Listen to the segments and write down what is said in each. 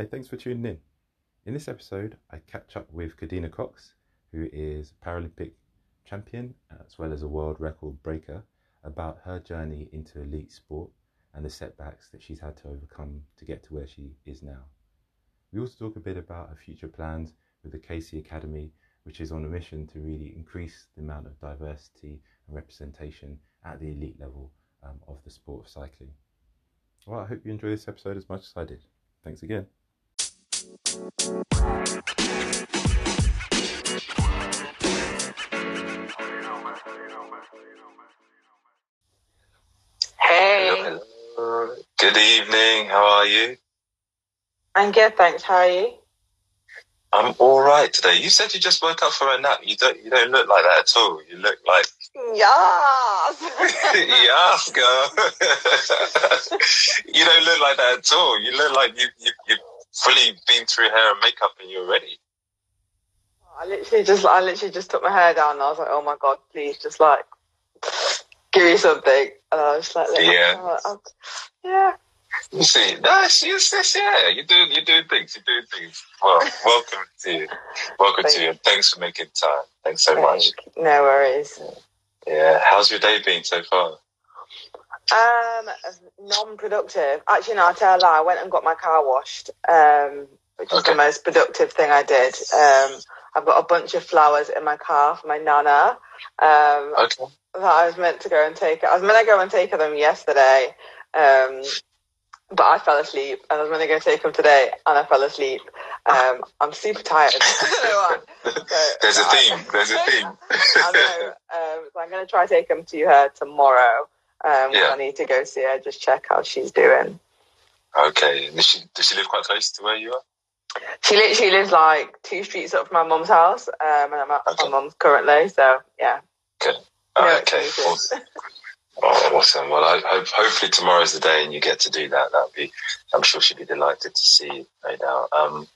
Hi, thanks for tuning in. In this episode, I catch up with Kadeena Cox, who is a Paralympic champion as well as a world record breaker, about her journey into elite sport and the setbacks that she's had to overcome to get to where she is now. We also talk a bit about her future plans with the Casey Academy, which is on a mission to really increase the amount of diversity and representation at the elite level um, of the sport of cycling. Well, I hope you enjoy this episode as much as I did. Thanks again. Hey, Hello. Good evening. How are you? I'm good, thanks. How are you? I'm all right today. You said you just woke up from a nap. You don't. You don't look like that at all. You look like Yes. yes, girl. you don't look like that at all. You look like you you you've fully been through hair and makeup and you're ready. I literally just, I literally just took my hair down. And I was like, oh my god, please, just like, give me something. And I was like, Yeah. oh, oh, yeah. You see, nice. Yes, yes, yeah. You do. You do things. You do things. Well, welcome to you. Welcome Thank to you. And thanks for making time. Thanks so much. No worries. Yeah. How's your day been so far? Um, non-productive. Actually, no, I tell a lie. I went and got my car washed. Um, which was Okay. the most productive thing I did. Um, I've got a bunch of flowers in my car for my nana. Um, Okay. that I was meant to go and take. I was meant to go and take them yesterday, um, but I fell asleep. And I was meant to go take them today, and I fell asleep. Um, I'm super tired. I don't know why. So- There's a theme. There's a theme. I know. Um, so I'm going to try to take them to her tomorrow. Um, Yeah. I need to go see her, just check how she's doing. Okay. Does she, does she live quite close to where you are? She literally lives like two streets up from my mum's house, um, and I'm at Okay. my mum's currently. So yeah. Oh, Yeah, okay. Awesome. Oh, awesome. Well, I hope hopefully tomorrow's the day and you get to do that. That'd be. I'm sure she'd be delighted to see you. No doubt. Um,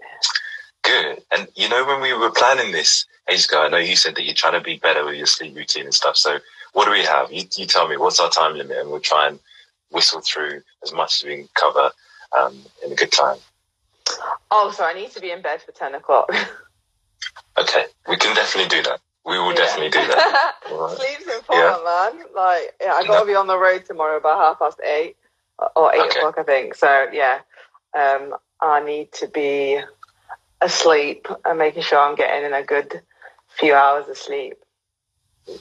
good. And you know, when we were planning this ages ago, I know you said that you're trying to be better with your sleep routine and stuff. So, what do we have? You, you tell me. What's our time limit, and we'll try and whistle through as much as we can cover um, in a good time. Oh, so I need to be in bed for ten o'clock. Okay, we can definitely do that. We will Yeah. definitely do that. Right. Sleep's important, man. Like, yeah, I gotta be on the road tomorrow by half past eight or eight Okay. o'clock, I think. So yeah, um, I need to be asleep and making sure I'm getting in a good few hours of sleep.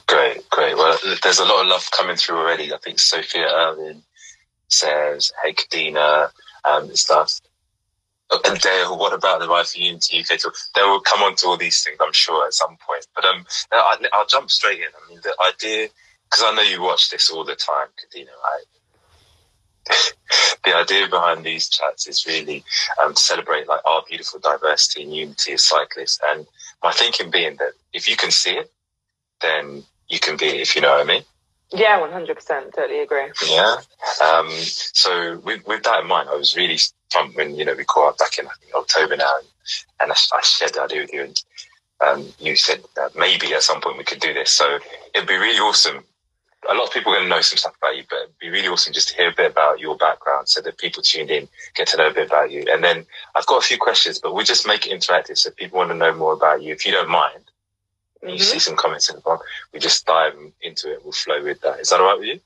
Great, great. Well, there's a lot of love coming through already. I think Sophia Irvin says, "Hey, Kadeena," um, and stuff. And Dale, what about the for Unity UK tour? They will come on to all these things, I'm sure, at some point. But um, I, I'll jump straight in. I mean, the idea, because I know you watch this all the time, Kadeena, right? the idea behind these chats is really um, to celebrate like our beautiful diversity and unity as cyclists. And my thinking being that if you can see it, then you can be if you know what I mean. Yeah, one hundred percent. Totally agree. Yeah. Um, so with, with that in mind, I was really pumped when, you know, we caught up back in I think, October now and, and I, I shared the idea with you and um, you said that maybe at some point we could do this. So it'd be really awesome. A lot of people are going to know some stuff about you, but it'd be really awesome just to hear a bit about your background so that people tuned in get to know a bit about you. And then I've got a few questions, but we'll just make it interactive so people want to know more about you. If you don't mind, and you see some comments in the bottom, we just dive into it. We'll flow with that. Is that all right with you?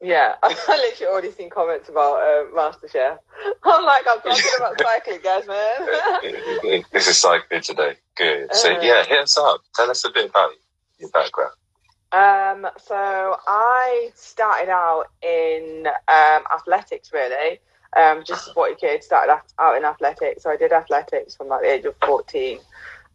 Yeah, I've literally already seen comments about uh, MasterChef. I'm like, I'm talking about cycling, guys, man. this is cycling today. Good. So Uh. yeah, hit us up. Tell us a bit about your background. Um, so I started out in um, athletics, really. Um, just what you kid started out in athletics. So I did athletics from like the age of 14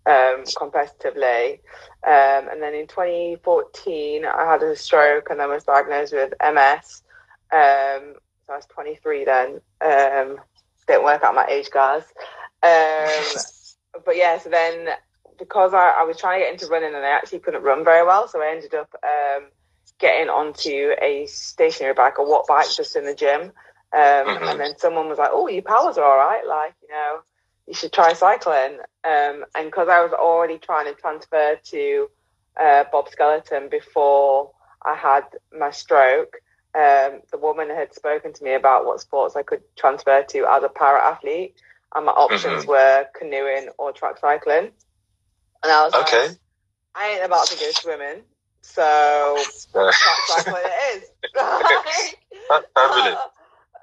um, competitively. Um, and then in 2014, I had a stroke and then was diagnosed with MS. Um, so I was 23 then. Um, didn't work out my age, guys. Um, but yeah, so then because I, I was trying to get into running and I actually couldn't run very well, so I ended up um, getting onto a stationary bike, a Wattbike, just in the gym. Um, Mhm. And then someone was like, "Oh, your powers are all right. Like, you know, you should try cycling." Um, and because I was already trying to transfer to uh, Bob Skeleton before I had my stroke, um, the woman had spoken to me about what sports I could transfer to as a para athlete. and my options Mhm. were canoeing or track cycling. And I was Okay. like, I ain't about to go swimming, so track cycling it is. Fabulous.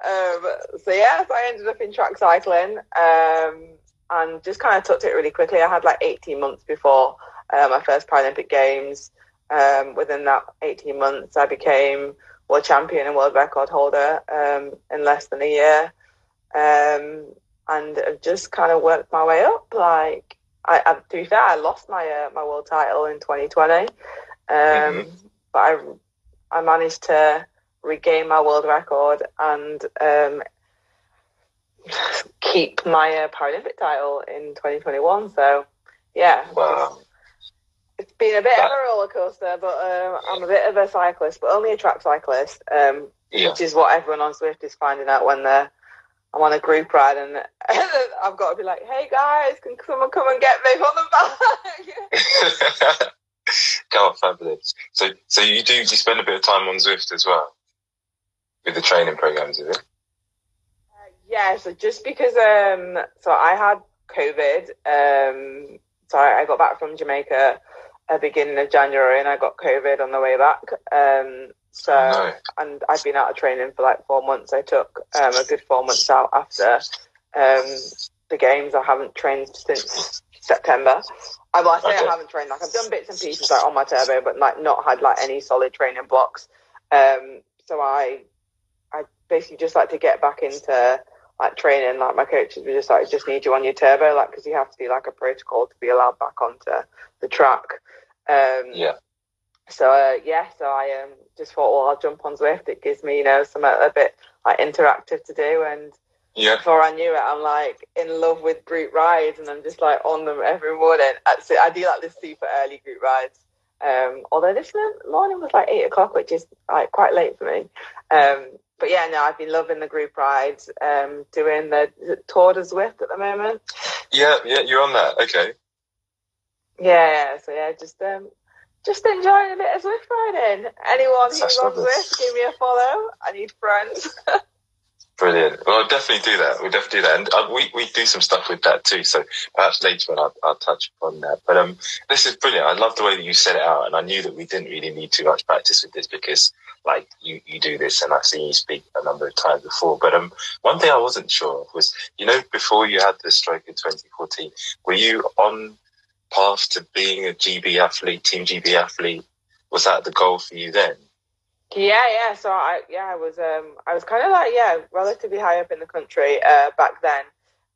Um, so yeah, so I ended up in track cycling um, and just kind of took to it really quickly. I had like 18 months before uh, my first Paralympic Games. Um, within that 18 months, I became world champion and world record holder um, in less than a year. Um, and I've just kind of worked my way up. Like, I, I, to be fair, I lost my uh, my world title in 2020, um, Mhm. but I I managed to regain my world record and um, keep my uh, Paralympic title in 2021. So, yeah, Wow. it's, it's been a bit of a roller coaster, but um, I'm a bit of a cyclist, but only a track cyclist, um, Yeah. which is what everyone on Zwift is finding out when they're I'm on a group ride and I've got to be like, hey guys, can someone come and get me from the back? God, fabulous. So, so you do you spend a bit of time on Zwift as well with the training programs, is it? Yeah, so just because um so I had COVID, um so I, I got back from Jamaica at the beginning of January and I got COVID on the way back. Um so no. and I've been out of training for like four months. I took um a good four months out after um the games. I haven't trained since September. I well I say Okay. I haven't trained like I've done bits and pieces like on my turbo but like not had like any solid training blocks. Um so I basically just like to get back into like training. Like my coaches were just like, just need you on your turbo, like because you have to do like a protocol to be allowed back onto the track. Um, Yeah. So uh, yeah, so I um, just thought, well, I'll jump on Zwift. It gives me, you know, some a bit like interactive to do. And Yeah. before I knew it, I'm like in love with group rides, and I'm just like on them every morning. Actually, I do like the super early group rides. Um, although this morning was like eight o'clock, which is like quite late for me. Um, but yeah, no, I've been loving the group rides. Um, doing the is it Tour de Zwift at the moment. Yeah. Yeah. You're on that. Okay. Yeah, yeah. So yeah, just um, just enjoying a bit of Zwift riding. Anyone who's on. Zwift, give me a follow. I need friends. Brilliant. Well, I'll definitely do that. We'll definitely do that. And uh, we, we do some stuff with that too. So perhaps later on I'll, I'll touch upon that. But um, this is brilliant. I love the way that you set it out. And I knew that we didn't really need too much practice with this because like you, you do this and I've seen you speak a number of times before. But um, one thing I wasn't sure of was, you know, before you had the stroke in 2014, were you on path to being a GB athlete, team GB athlete? Was that the goal for you then? Yeah, yeah. So I yeah, I was um I was kind of like yeah, relatively high up in the country uh back then.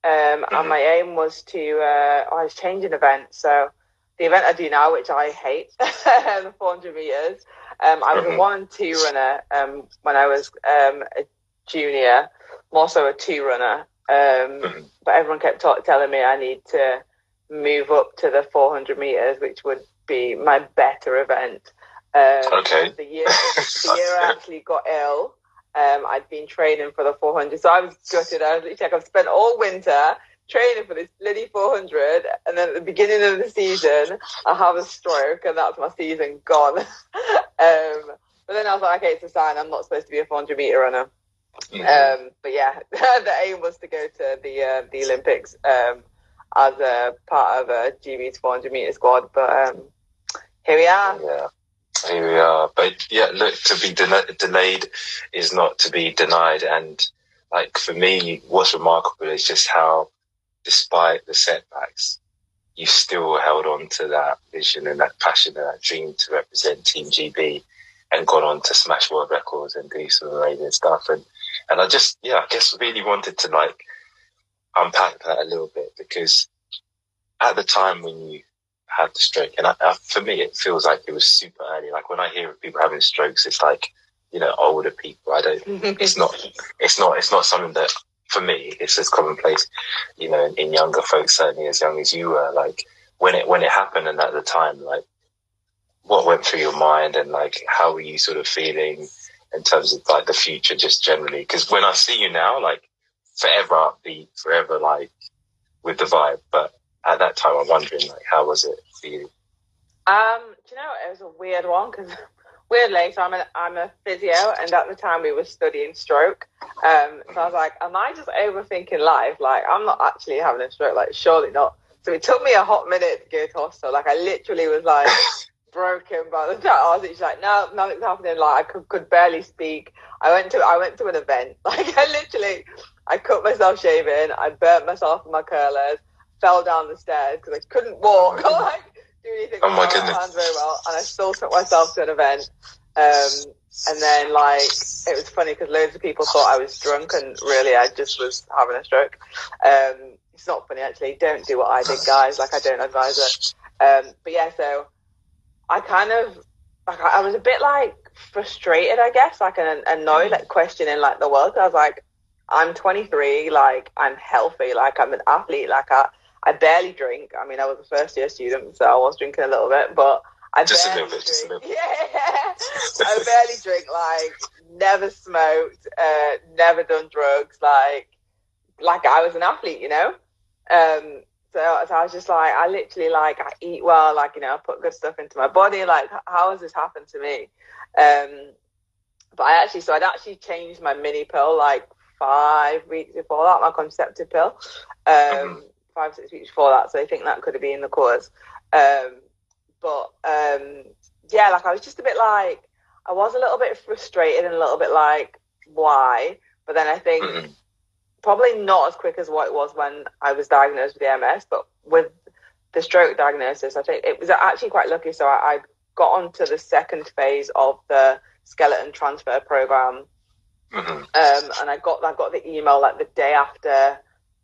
Um Mhm. and my aim was to uh I was changing events. So the event I do now, which I hate, the 400 meters. Um, I was a one and two runner um when I was um a junior, more so a two runner. Um, Mhm. but everyone kept ta- telling me I need to move up to the 400 meters, which would be my better event. Um, Okay. The year, the year I actually got ill, um, I'd been training for the 400, so I was gutted. I was like, I've spent all winter training for this bloody 400, and then at the beginning of the season, I have a stroke, and that's my season gone. um, but then I was like, okay, it's a sign. I'm not supposed to be a 400 meter runner. Mhm. Um, but yeah, the aim was to go to the uh, the Olympics um, as a part of a GB's 400 meter squad. But um, here we are. Yeah, here we are. But yeah, look, to be de- delayed is not to be denied. And like for me, what's remarkable is just how, despite the setbacks, you still held on to that vision and that passion and that dream to represent Team GB and gone on to smash world records and do some amazing stuff. And, and I just, yeah, I guess really wanted to like unpack that a little bit because at the time when you had the stroke, and I, I, for me, it feels like it was super early. Like when I hear of people having strokes, it's like, you know, older people. I don't, it's not, it's not, it's not something that for me, it's just commonplace, you know, in, in younger folks, certainly as young as you were, like when it, when it happened and at the time, like what went through your mind and like, how were you sort of feeling in terms of like the future just generally? Cause when I see you now, like forever upbeat, forever like with the vibe, but at that time, I'm wondering, like, how was it for you? Um, do you know, it was a weird one because weirdly, so I'm a, I'm a physio, and at the time we were studying stroke. Um, so I was like, am I just overthinking life? Like, I'm not actually having a stroke. Like, surely not. So it took me a hot minute to get to hospital. Like, I literally was like broken by the time I was like, no, nothing's happening. Like, I could, could barely speak. I went to I went to an event. Like, I literally, I cut myself shaving. I burnt myself with my curlers. Fell down the stairs because I couldn't walk. like, do anything. Oh my goodness. hands very well, and I still took myself to an event. Um, and then like it was funny because loads of people thought I was drunk, and really I just was having a stroke. Um, it's not funny actually. Don't do what I did, guys. Like I don't advise it. Um, but yeah, so I kind of like I I was a bit like frustrated, I guess, like and annoyed, like questioning like the world. I was like, I'm 23, like I'm healthy, like I'm an athlete, like I I barely drink. I mean, I was a first year student, so I was drinking a little bit, but I Just a barely little bit, just a drink. Yeah, I barely drink. Like, never smoked, uh, never done drugs. Like, like I was an athlete, you know. Um, so, so I was just like, I literally like I eat well, like you know, I put good stuff into my body. Like, how has this happened to me? Um, but I actually, so I'd actually changed my mini pill like five weeks before that, my contraceptive pill. Um, Mhm. Five six weeks before that. So I think that could have been the cause. Um, but um, yeah, like I was just a bit like I was a little bit frustrated and a little bit like why. But then I think Mhm. probably not as quick as what it was when I was diagnosed with MS, but with the stroke diagnosis, I think it was actually quite lucky. So I, I got onto the second phase of the skeleton transfer program Mhm. um, and I got I got the email like the day after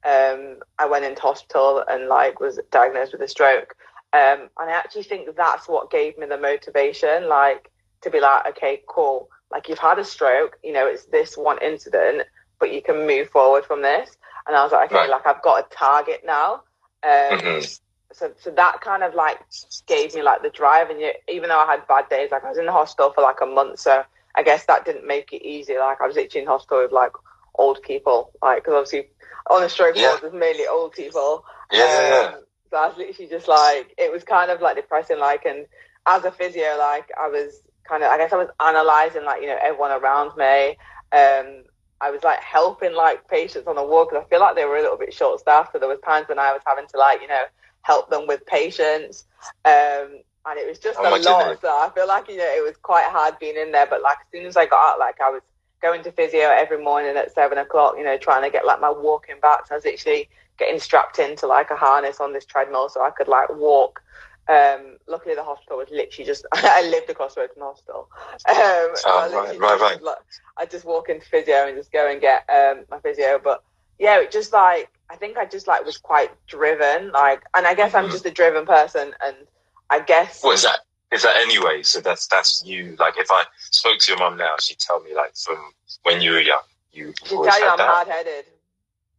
um, I went into hospital and like was diagnosed with a stroke. Um, and I actually think that's what gave me the motivation, like to be like, okay, cool. Like you've had a stroke, you know, it's this one incident, but you can move forward from this. And I was like, okay, Right. like I've got a target now. Um, Mhm. so so that kind of like gave me like the drive and you, even though I had bad days like I was in the hospital for like a month so I guess that didn't make it easy like I was literally in hospital with like old people like because obviously on the stroke Yeah. ward there's mainly old people Yeah, yeah, yeah. Um, so I was literally just like it was kind of like depressing like and as a physio like I was kind of I guess I was analysing like you know everyone around me um I was like helping like patients on the ward because I feel like they were a little bit short staffed so there was times when I was having to like you know help them with patients. Um, and it was just Oh a lot. So I feel like, you know, it was quite hard being in there. But like as soon as I got out, like I was going to physio every morning at seven o'clock, you know, trying to get like my walking back. So I was literally getting strapped into like a harness on this treadmill so I could like walk. Um, luckily the hospital was literally just, I lived across the road from the hospital. Um, so I Oh, right, right, just, right. like, I just walk into physio and just go and get um, my physio. But yeah, it just like I think I just like was quite driven, like, and I guess I'm Mhm. just a driven person, and I guess What is that? Is that anyway? So that's that's you. Like, if I spoke to your mum now, she'd tell me like from when you were young, you always tell you I'm hard headed.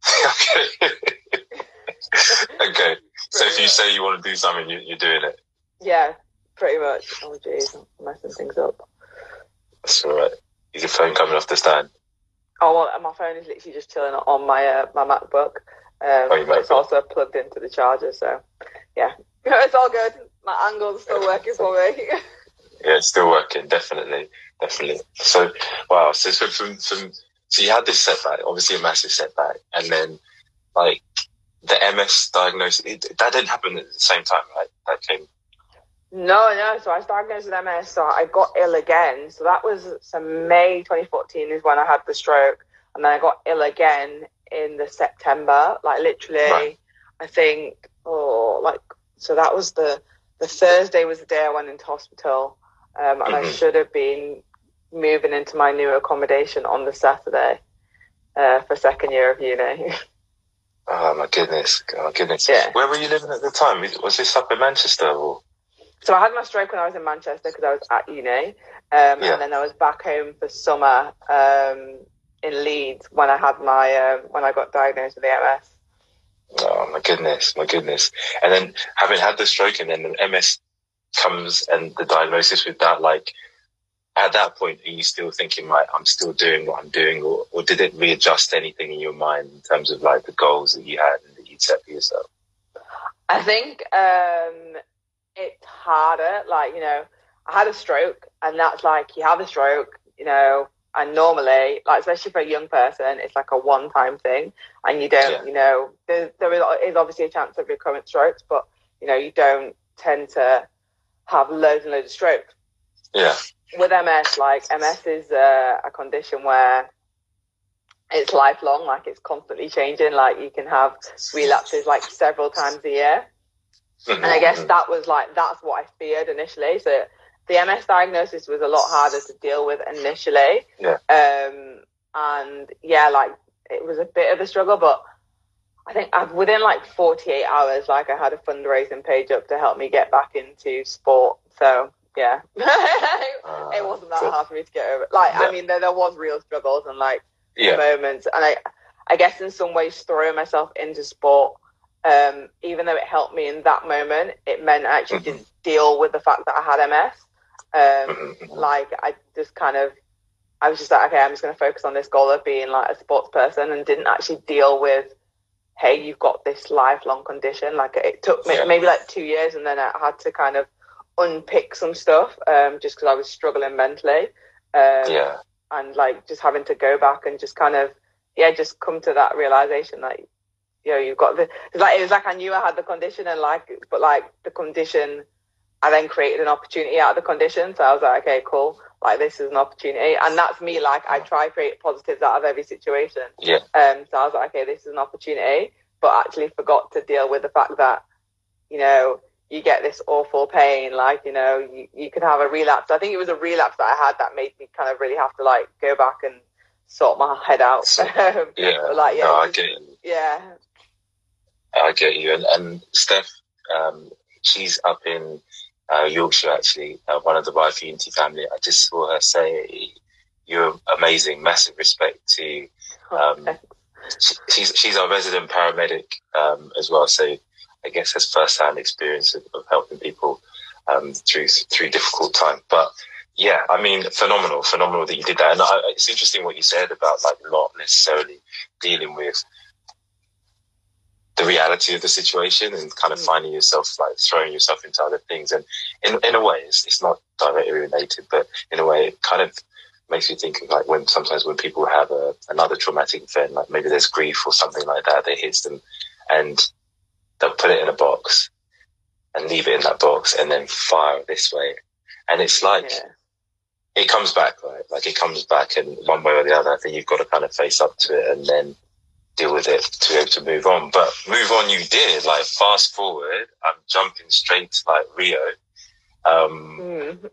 okay. okay. So if you say you want to do something, you, you're doing it. yeah, pretty much. Oh jeez, I'm messing things up. That's all right. Is your phone coming off the stand? Oh well, my phone is literally just chilling on my uh, my MacBook. Um, Oh, it's MacBook. also plugged into the charger, so yeah, it's all good. My angle's still working for me. Yeah, it's still working. Definitely, definitely. So, wow. So, so from from so you had this setback, obviously a massive setback, and then like the MS diagnosis. It, that didn't happen at the same time, right? That came. No, no. So I was diagnosed with MS. So I got ill again. So that was so May 2014 is when I had the stroke, and then I got ill again in the September. Like literally, Right. I think. Oh, like so that was the the Thursday was the day I went into hospital, um, and I Mhm. should have been moving into my new accommodation on the Saturday uh, for second year of uni. Oh my goodness! Oh my goodness! Yeah. Where were you living at the time? Was this up in Manchester or? So I had my stroke when I was in Manchester because I was at uni, um, Yeah. and then I was back home for summer um, in Leeds when I had my um, when I got diagnosed with AMS. Oh my goodness, my goodness. And then having had the stroke and then the MS comes and the diagnosis with that, like at that point, are you still thinking, like I'm still doing what I'm doing or, or did it readjust anything in your mind in terms of like the goals that you had and that you'd set for yourself? I think um, it's harder. Like you know, I had a stroke, and that's like you have a stroke, you know, and normally, like especially for a young person, it's like a one-time thing, and you don't, Yeah. you know, there, there is obviously a chance of recurrent strokes, but you know, you don't tend to have loads and loads of strokes. Yeah. With MS, like MS is a, a condition where it's lifelong, like it's constantly changing. Like you can have relapses like several times a year. And I guess mm-hmm. that was like that's what I feared initially. So the MS diagnosis was a lot harder to deal with initially. Yeah. Um, and yeah, like it was a bit of a struggle, but I think I've, within like 48 hours, like I had a fundraising page up to help me get back into sport. So yeah, Uh, it wasn't that hard for me to get over. Like Yeah. I mean, there, there was real struggles and like Yeah. moments, and I, I guess in some ways throwing myself into sport, um, even though it helped me in that moment, it meant I actually didn't deal with the fact that I had MS. Um, like I just kind of, I was just like, okay, I'm just going to focus on this goal of being like a sports person, and didn't actually deal with, hey, you've got this lifelong condition. Like it took me maybe like two years, and then I had to kind of unpick some stuff, um, just because I was struggling mentally. Um, Yeah. and like just having to go back and just kind of yeah just come to that realization that you know you've got the like it was like I knew I had the condition and like but like the condition I then created an opportunity out of the condition so I was like okay cool like this is an opportunity and that's me like I try to create positives out of every situation Yeah. um so I was like okay this is an opportunity but actually forgot to deal with the fact that you know you get this awful pain, like, you know, you, you could have a relapse. I think it was a relapse that I had that made me kind of really have to like go back and sort my head out. So- Yeah. But, like, yeah, no, I get you. yeah. I get you. And, and Steph, um, she's up in uh, Yorkshire, actually, uh, one of the Rife Unity family. I just saw her say, You're amazing. Massive respect to. Um, she- she's, she's our resident paramedic um, as well. So I guess has first hand experience of, of helping people um, through through difficult time. But yeah, I mean, phenomenal, phenomenal that you did that. And I, it's interesting what you said about like not necessarily dealing with the reality of the situation and kind of Mm. finding yourself like throwing yourself into other things. And in in a way, it's, it's not directly related, but in a way, it kind of makes me think of like when sometimes when people have a, another traumatic event, like maybe there's grief or something like that that hits them, and they'll put it in a box and leave it in that box and then fire it this way. And it's like yeah. it comes back, right? Like it comes back, and one way or the other, I think you've got to kind of face up to it and then deal with it to be able to move on. But move on, you did. Like fast forward, I'm jumping straight to like Rio, um, Mm.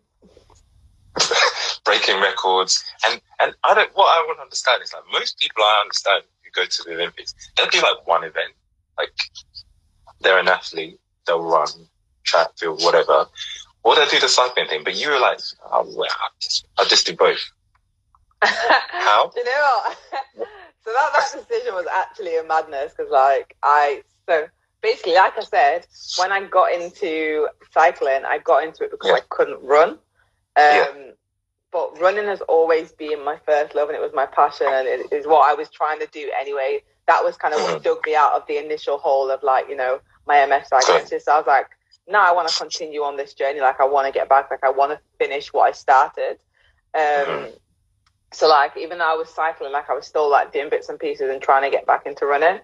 breaking records, and and I don't. What I want to understand is like most people I understand who go to the Olympics, they'll do like one event, like they're an athlete, they'll run track, field, whatever. Or they'll do the cycling thing, but you were like, oh, well, I'll just, I'll just do both. How? You know what? So that, that decision was actually a madness because, like, I so basically, like I said, when I got into cycling, I got into it because Yeah. I couldn't run. Um, Yeah. But running has always been my first love, and it was my passion, and it is what I was trying to do anyway. That was kind of what Mhm. dug me out of the initial hole of like, you know, my MS diagnosis. So I was like, no, I want to continue on this journey. Like, I want to get back. Like, I want to finish what I started. Um, Mhm. So like even though I was cycling, like I was still like doing bits and pieces and trying to get back into running.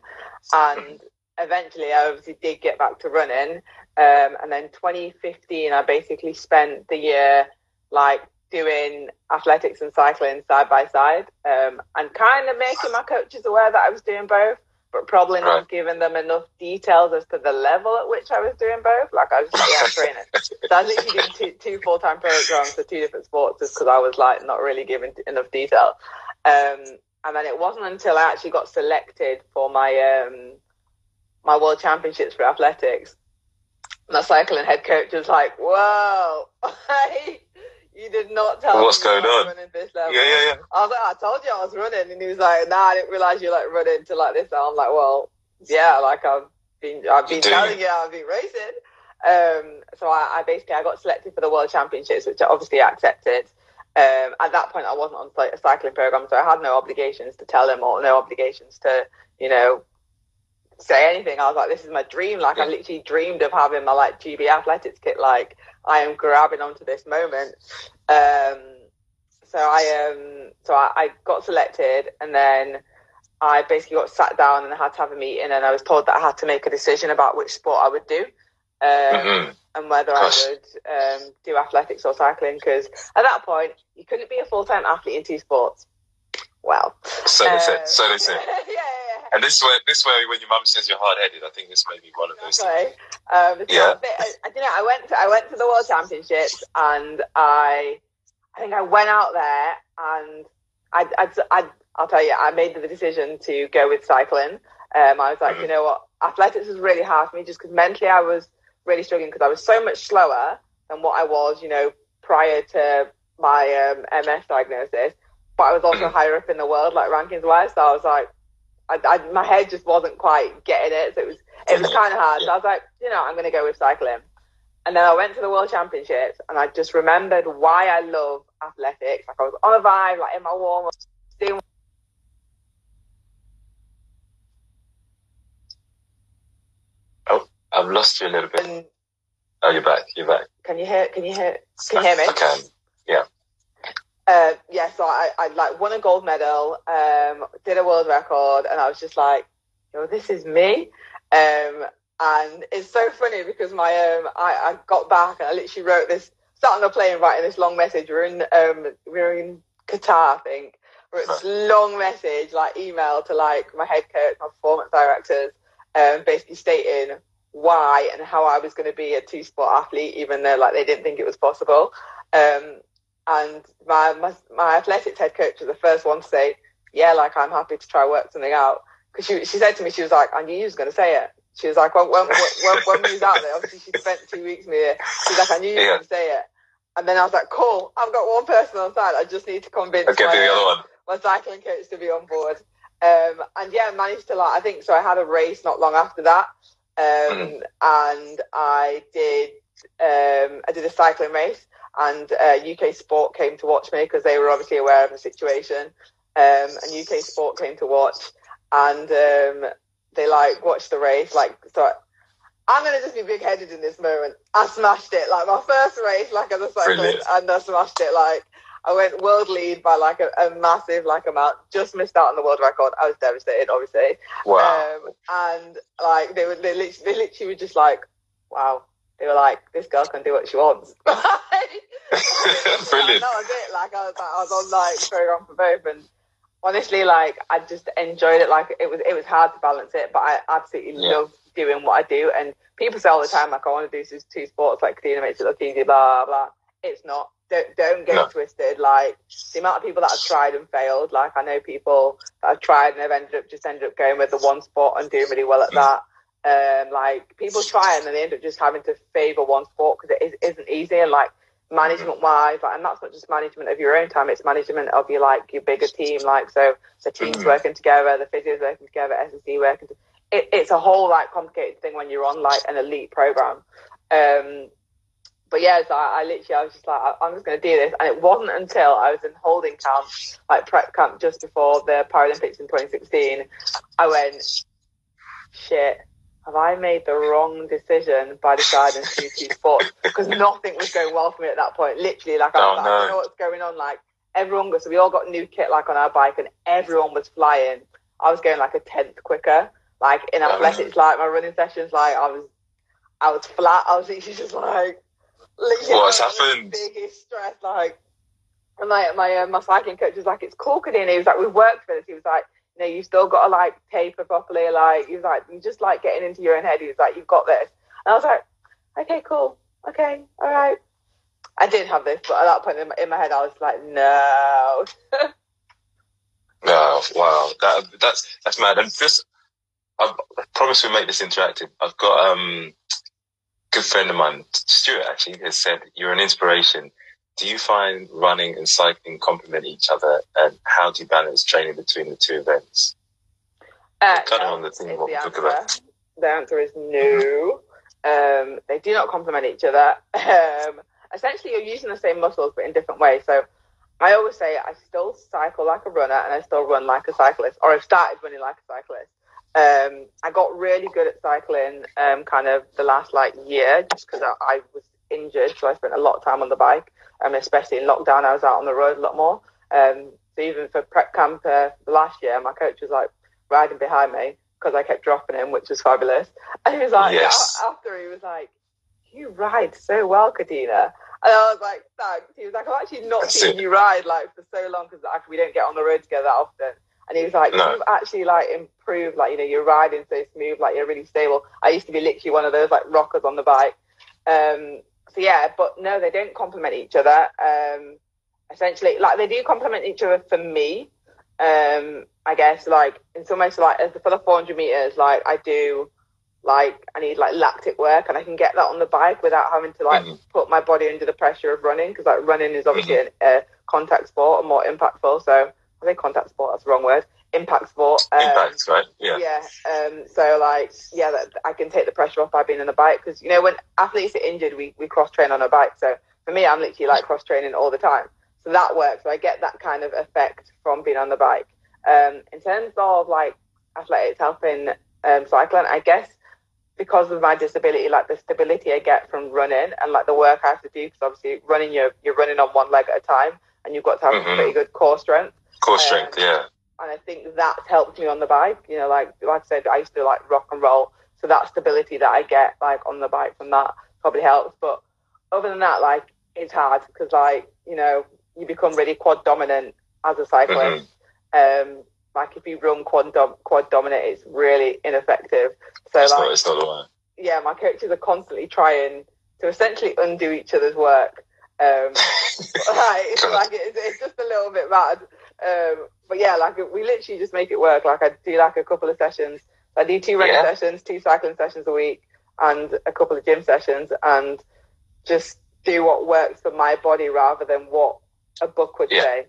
And eventually I obviously did get back to running. Um, and then 2015, I basically spent the year like doing athletics and cycling side by side, um, and kind of making my coaches aware that I was doing both, but probably not Right. giving them enough details as to the level at which I was doing both. Like I was just yeah, training. So I literally doing two, two full time programs for two different sports just because I was like not really giving enough detail. Um, and then it wasn't until I actually got selected for my um, my world championships for athletics. My cycling head coach was like, "Whoa, you did not tell What's me What's going on?" running this level." Yeah, yeah, yeah. I was like, "I told you I was running," and he was like, "Nah, I didn't realize you like running to like this." And I'm like, "Well, yeah, like I've been I've been telling you I've been racing." Um, so I, I basically I got selected for the World Championships, which I obviously accepted. Um, at that point, I wasn't on a cycling program, so I had no obligations to tell him or no obligations to, you know, say anything. I was like, this is my dream. Like I Yeah. literally dreamed of having my like GB athletics kit. Like I am grabbing onto this moment. Um, so I um, so I, I got selected, and then I basically got sat down and I had to have a meeting, and I was told that I had to make a decision about which sport I would do. Um, Mhm. and whether Gosh. I would um, do athletics or cycling because at that point you couldn't be a full time athlete in two sports. Well, So they uh, said. So they said. yeah, yeah. And this way, this is where when your mum says you're hard headed, I think this may be one of those. Exactly. Um, Yeah. bit- I, I, you know, I went to I went to the World Championships and I I think I went out there and I I, I I'll tell you I made the decision to go with cycling. Um, I was like, Mhm. you know what, athletics was really hard for me just because mentally I was really struggling because I was so much slower than what I was, you know, prior to my um, MS diagnosis. But I was also Mhm. higher up in the world, like rankings wise. So I was like, I, I, my head just wasn't quite getting it. So it was it was kind of hard. So I was like, you know, I'm going to go with cycling. And then I went to the World Championships and I just remembered why I love athletics. Like I was on a vibe, like in my warm up, doing oh, I've lost you a little bit. Oh, you're back. You're back. can you hear? Can you hear? Can you hear me? I can. Uh, yeah, so I, I like won a gold medal, um, did a world record, and I was just like, yo, this is me. Um, and it's so funny because my um, I, I got back and I literally wrote this, sat on the plane writing this long message. We were in um, we were in Qatar, I think. Wrote this long message, like email to like my head coach, my performance directors, um, basically stating why and how I was going to be a two sport athlete, even though like they didn't think it was possible. Um, and my, my my athletics head coach was the first one to say, "Yeah, like I'm happy to try work something out." Because she she said to me, she was like, "I knew you was going to say it." She was like, "When when when, when we was out there, obviously she spent two weeks with me. Here. She's like, I knew you Yeah. were going to say it." And then I was like, "Cool, I've got one person on side. I just need to convince Okay, my, the other one. my cycling coach to be on board." Um, and yeah, managed to like I think so. I had a race not long after that, um, Mhm. and I did um, I did a cycling race, and uh, UK Sport came to watch me because they were obviously aware of the situation, um, and UK Sport came to watch, and um, they like watched the race. Like, so I'm gonna just be big headed in this moment. I smashed it like my first race, like as a cyclist, and I smashed it. Like I went world lead by like a, a massive like amount. Just missed out on the world record. I was devastated, obviously. Wow. Um, and like they were, they literally, they literally were just like, wow. They were like, this girl can do what she wants. Brilliant. That was it. Like I was, like, I was on like on for both, and honestly, like I just enjoyed it. Like it was, it was hard to balance it, but I absolutely Yeah. love doing what I do. And people say all the time, like I want to do these two sports, like Kadeena makes it look easy, blah blah. It's not. Don't don't get No. twisted. Like the amount of people that have tried and failed. Like I know people that have tried and have ended up just ended up going with the one sport and doing really well at mm. that. Um, like people try and then they end up just having to favour one sport because it is, isn't easy and like management wise, like, and that's not just management of your own time; it's management of your like your bigger team. Like so, the teams Mhm. working together, the physios working together, SSC working. To, it, it's a whole like complicated thing when you're on like an elite program. Um, but yeah, so I, I literally I was just like, I, I'm just going to do this, and it wasn't until I was in holding camp, like prep camp, just before the Paralympics in 2016, I went, shit. Have I made the wrong decision by deciding to do two sports? Because nothing was going well for me at that point. Literally, like I Oh, like, I no. don't know what's going on. Like everyone got, so we all got new kit like on our bike, and everyone was flying. I was going like a tenth quicker. Like in athletics, like my running sessions, like I was, I was flat. I was literally just like, literally What's I in happened? Biggest stress, like. And my my uh, my cycling coach was like, "It's cool, Kadeena." He was like, "We've worked for this." He was like, "You know, you've still got to like taper properly." Like was like, "You just like getting into your own head." He was like, "You've got this." And I was like, "Okay, cool. Okay, all right." I did have this, but at that point in my, in my head, I was like, "No." Oh, wow. That that's that's mad. And just, I promise we'll make this interactive. I've got um, a good friend of mine, Stuart, actually, has said you're an inspiration. Do you find running and cycling complement each other, and how do you balance training between the two events? Uh, Kind of on the thing what we talk about. The answer is no. Um, they do not complement each other. Um, essentially, you're using the same muscles, but in different ways. So, I always say I still cycle like a runner, and I still run like a cyclist, or I've started running like a cyclist. Um, I got really good at cycling, um, kind of the last like year, just because I, I was injured, so I spent a lot of time on the bike. Um, especially in lockdown, I was out on the road a lot more. Um, so even for prep camp uh, last year, my coach was like riding behind me because I kept dropping him, which was fabulous. And he was like, Yes. after he was like, "You ride so well, Kadeena." And I was like, "Thanks." He was like, "I've actually not That's seen it. you ride like for so long because like, we don't get on the road together that often." And he was like, No. "You've actually like improved. Like you know, you're riding so smooth. Like you're really stable. I used to be literally one of those like rockers on the bike." Um, so yeah, but no, they don't complement each other. Um, essentially, like they do complement each other for me. Um, I guess like in some ways, like as the 400 meters, like I do, like I need like lactic work, and I can get that on the bike without having to like Mhm. put my body under the pressure of running because like running is obviously a, a contact sport and more impactful. So I think contact sport that's the wrong word. Impact sport. Um, Impact, right? Yeah. yeah. Um, so like, yeah, that, I can take the pressure off by being on the bike because you know when athletes are injured, we we cross train on a bike. So for me, I'm literally like cross training all the time. So that works. So I get that kind of effect from being on the bike. Um, in terms of like athletics helping um, cycling, I guess because of my disability, like the stability I get from running and like the work I have to do, because obviously running, you're, you're running on one leg at a time and you've got to have Mhm. pretty good core strength Core strength, yeah. and I think that's helped me on the bike. You know, like like I said, I used to like rock and roll, so that stability that I get like on the bike from that probably helps. But other than that, like it's hard because like you know you become really quad dominant as a cyclist. Um, like if you run quad dom- quad dominant, it's really ineffective. So It's like not, it's not the one. yeah, my coaches are constantly trying to essentially undo each other's work. Um, like, it's like it's, it's just a little bit mad. Um, but yeah, like we literally just make it work. Like I do like a couple of sessions. I do two running Yeah. sessions, two cycling sessions a week, and a couple of gym sessions, and just do what works for my body rather than what a book would Yeah. say.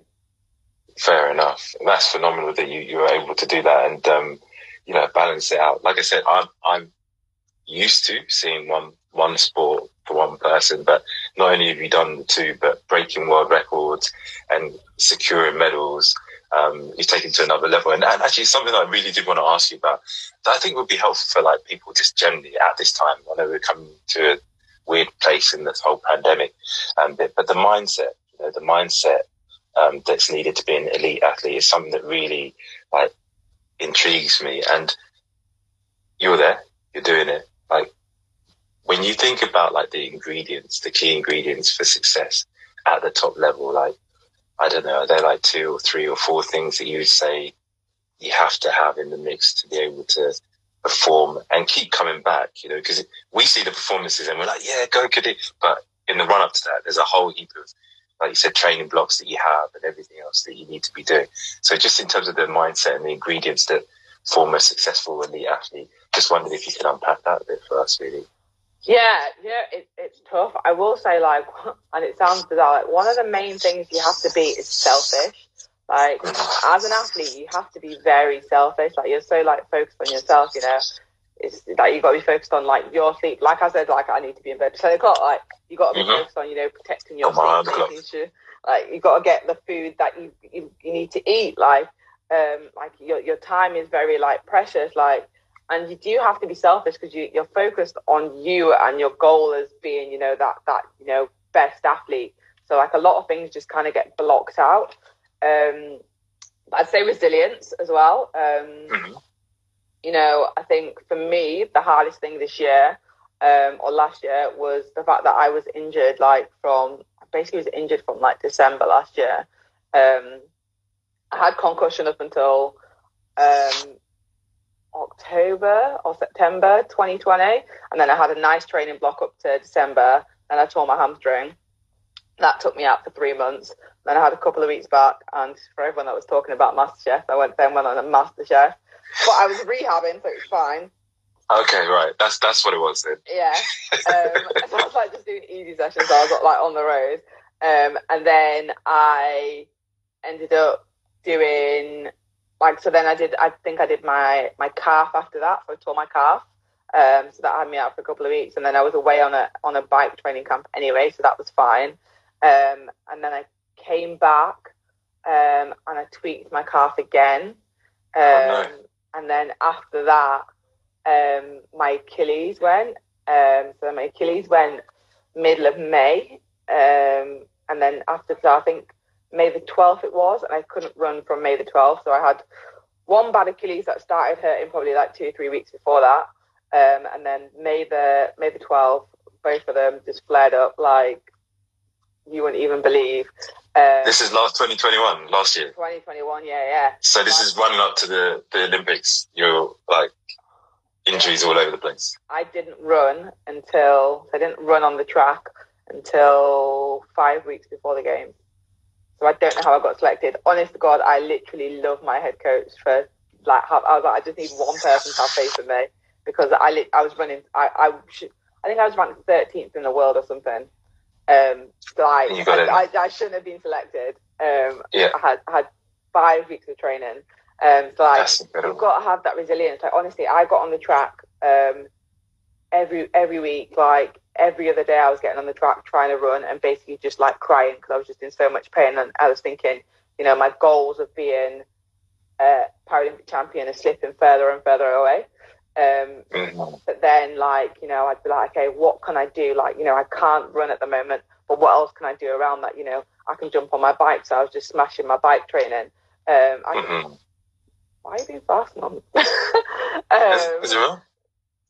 Fair enough. That's phenomenal that you, you were able to do that and, um, you know, balance it out. Like I said, I'm, I'm used to seeing one, one sport for one person, but not only have you done the two, but breaking world records and securing medals, um, you've taken to another level. And, and actually something I really did want to ask you about that I think would be helpful for like people just generally at this time. I know we're coming to a weird place in this whole pandemic, um, but, but the mindset, you know, the mindset um, that's needed to be an elite athlete is something that really like intrigues me. And you're there, you're doing it. When you think about like the ingredients, the key ingredients for success at the top level, like I don't know, are there like two or three or four things that you would say you have to have in the mix to be able to perform and keep coming back? You know, because we see the performances and we're like, yeah, go Kadir. But in the run up to that, there's a whole heap of like you said, training blocks that you have and everything else that you need to be doing. So just in terms of the mindset and the ingredients that form a successful elite athlete, just wondered if you could unpack that a bit for us, really. Yeah, yeah, it, it's tough. I will say, like, and it sounds bizarre, like, one of the main things you have to be is selfish. Like, as an athlete, you have to be very selfish. Like, you're so, like, focused on yourself, you know. It's like you've got to be focused on, like, your sleep. Like I said, like, I need to be in bed. So, got like, you've got to be Mhm. focused on, you know, protecting your my sleep, making sure, like, you've got to get the food that you, you, you need to eat. Like, um, like, your, your time is very, like, precious. Like, and you do have to be selfish because you, you're focused on you and your goal as being, you know, that that you know best athlete. So like a lot of things just kind of get blocked out. Um, but I'd say resilience as well. Um, Mhm. you know, I think for me the hardest thing this year um, or last year was the fact that I was injured, like from basically was injured from like December last year. Um, I had concussion up until um, October or September 2020, and then I had a nice training block up to December. Then I tore my hamstring. That took me out for three months. Then I had a couple of weeks back, and for everyone that was talking about MasterChef, I went then went on a MasterChef. But I was rehabbing, so it's fine. Okay, right. That's that's what it was then. Yeah. Um, so I was like just doing easy sessions. So I was like on the road. Um, and then I ended up doing like so then I did I think I did my my calf after that. So I tore my calf. Um, so that had me out for a couple of weeks and then I was away on a on a bike training camp anyway, so that was fine. Um, and then I came back um, and I tweaked my calf again. Um, Oh, no. and then after that um, my Achilles went. Um, so my Achilles went middle of May. Um, and then after that, I think May the 12th it was, and I couldn't run from May the 12th. So I had one bad Achilles that started hurting probably like two or three weeks before that. Um, and then May the May the 12th, both of them just flared up like you wouldn't even believe. Um, This is last 2021, last year. 2021, yeah, yeah. So this is running up to the, the Olympics. You're like injuries all over the place. I didn't run until I didn't run on the track until five weeks before the game. So I don't know how I got selected. Honest to God, I literally love my head coach for like. Have, I was like, I just need one person to have faith in me because I li- I was running. I I, should, I think I was ranked 13th in the world or something. Um, so I You got it. I, I, I shouldn't have been selected. Um, Yeah. I had had five weeks of training. Um, so like, you've got to have that resilience. Like honestly, I got on the track um, every every week, like every other day. I was getting on the track trying to run and basically just like crying because I was just in so much pain. And I was thinking, you know, my goals of being a Paralympic champion are slipping further and further away. Um, Mhm. but then, like, you know, I'd be like, okay, what can I do? Like, you know, I can't run at the moment, but what else can I do around that? You know, I can jump on my bike. So I was just smashing my bike training. Um, I, Mhm. why are you being fast, mum? Is, um, is it real?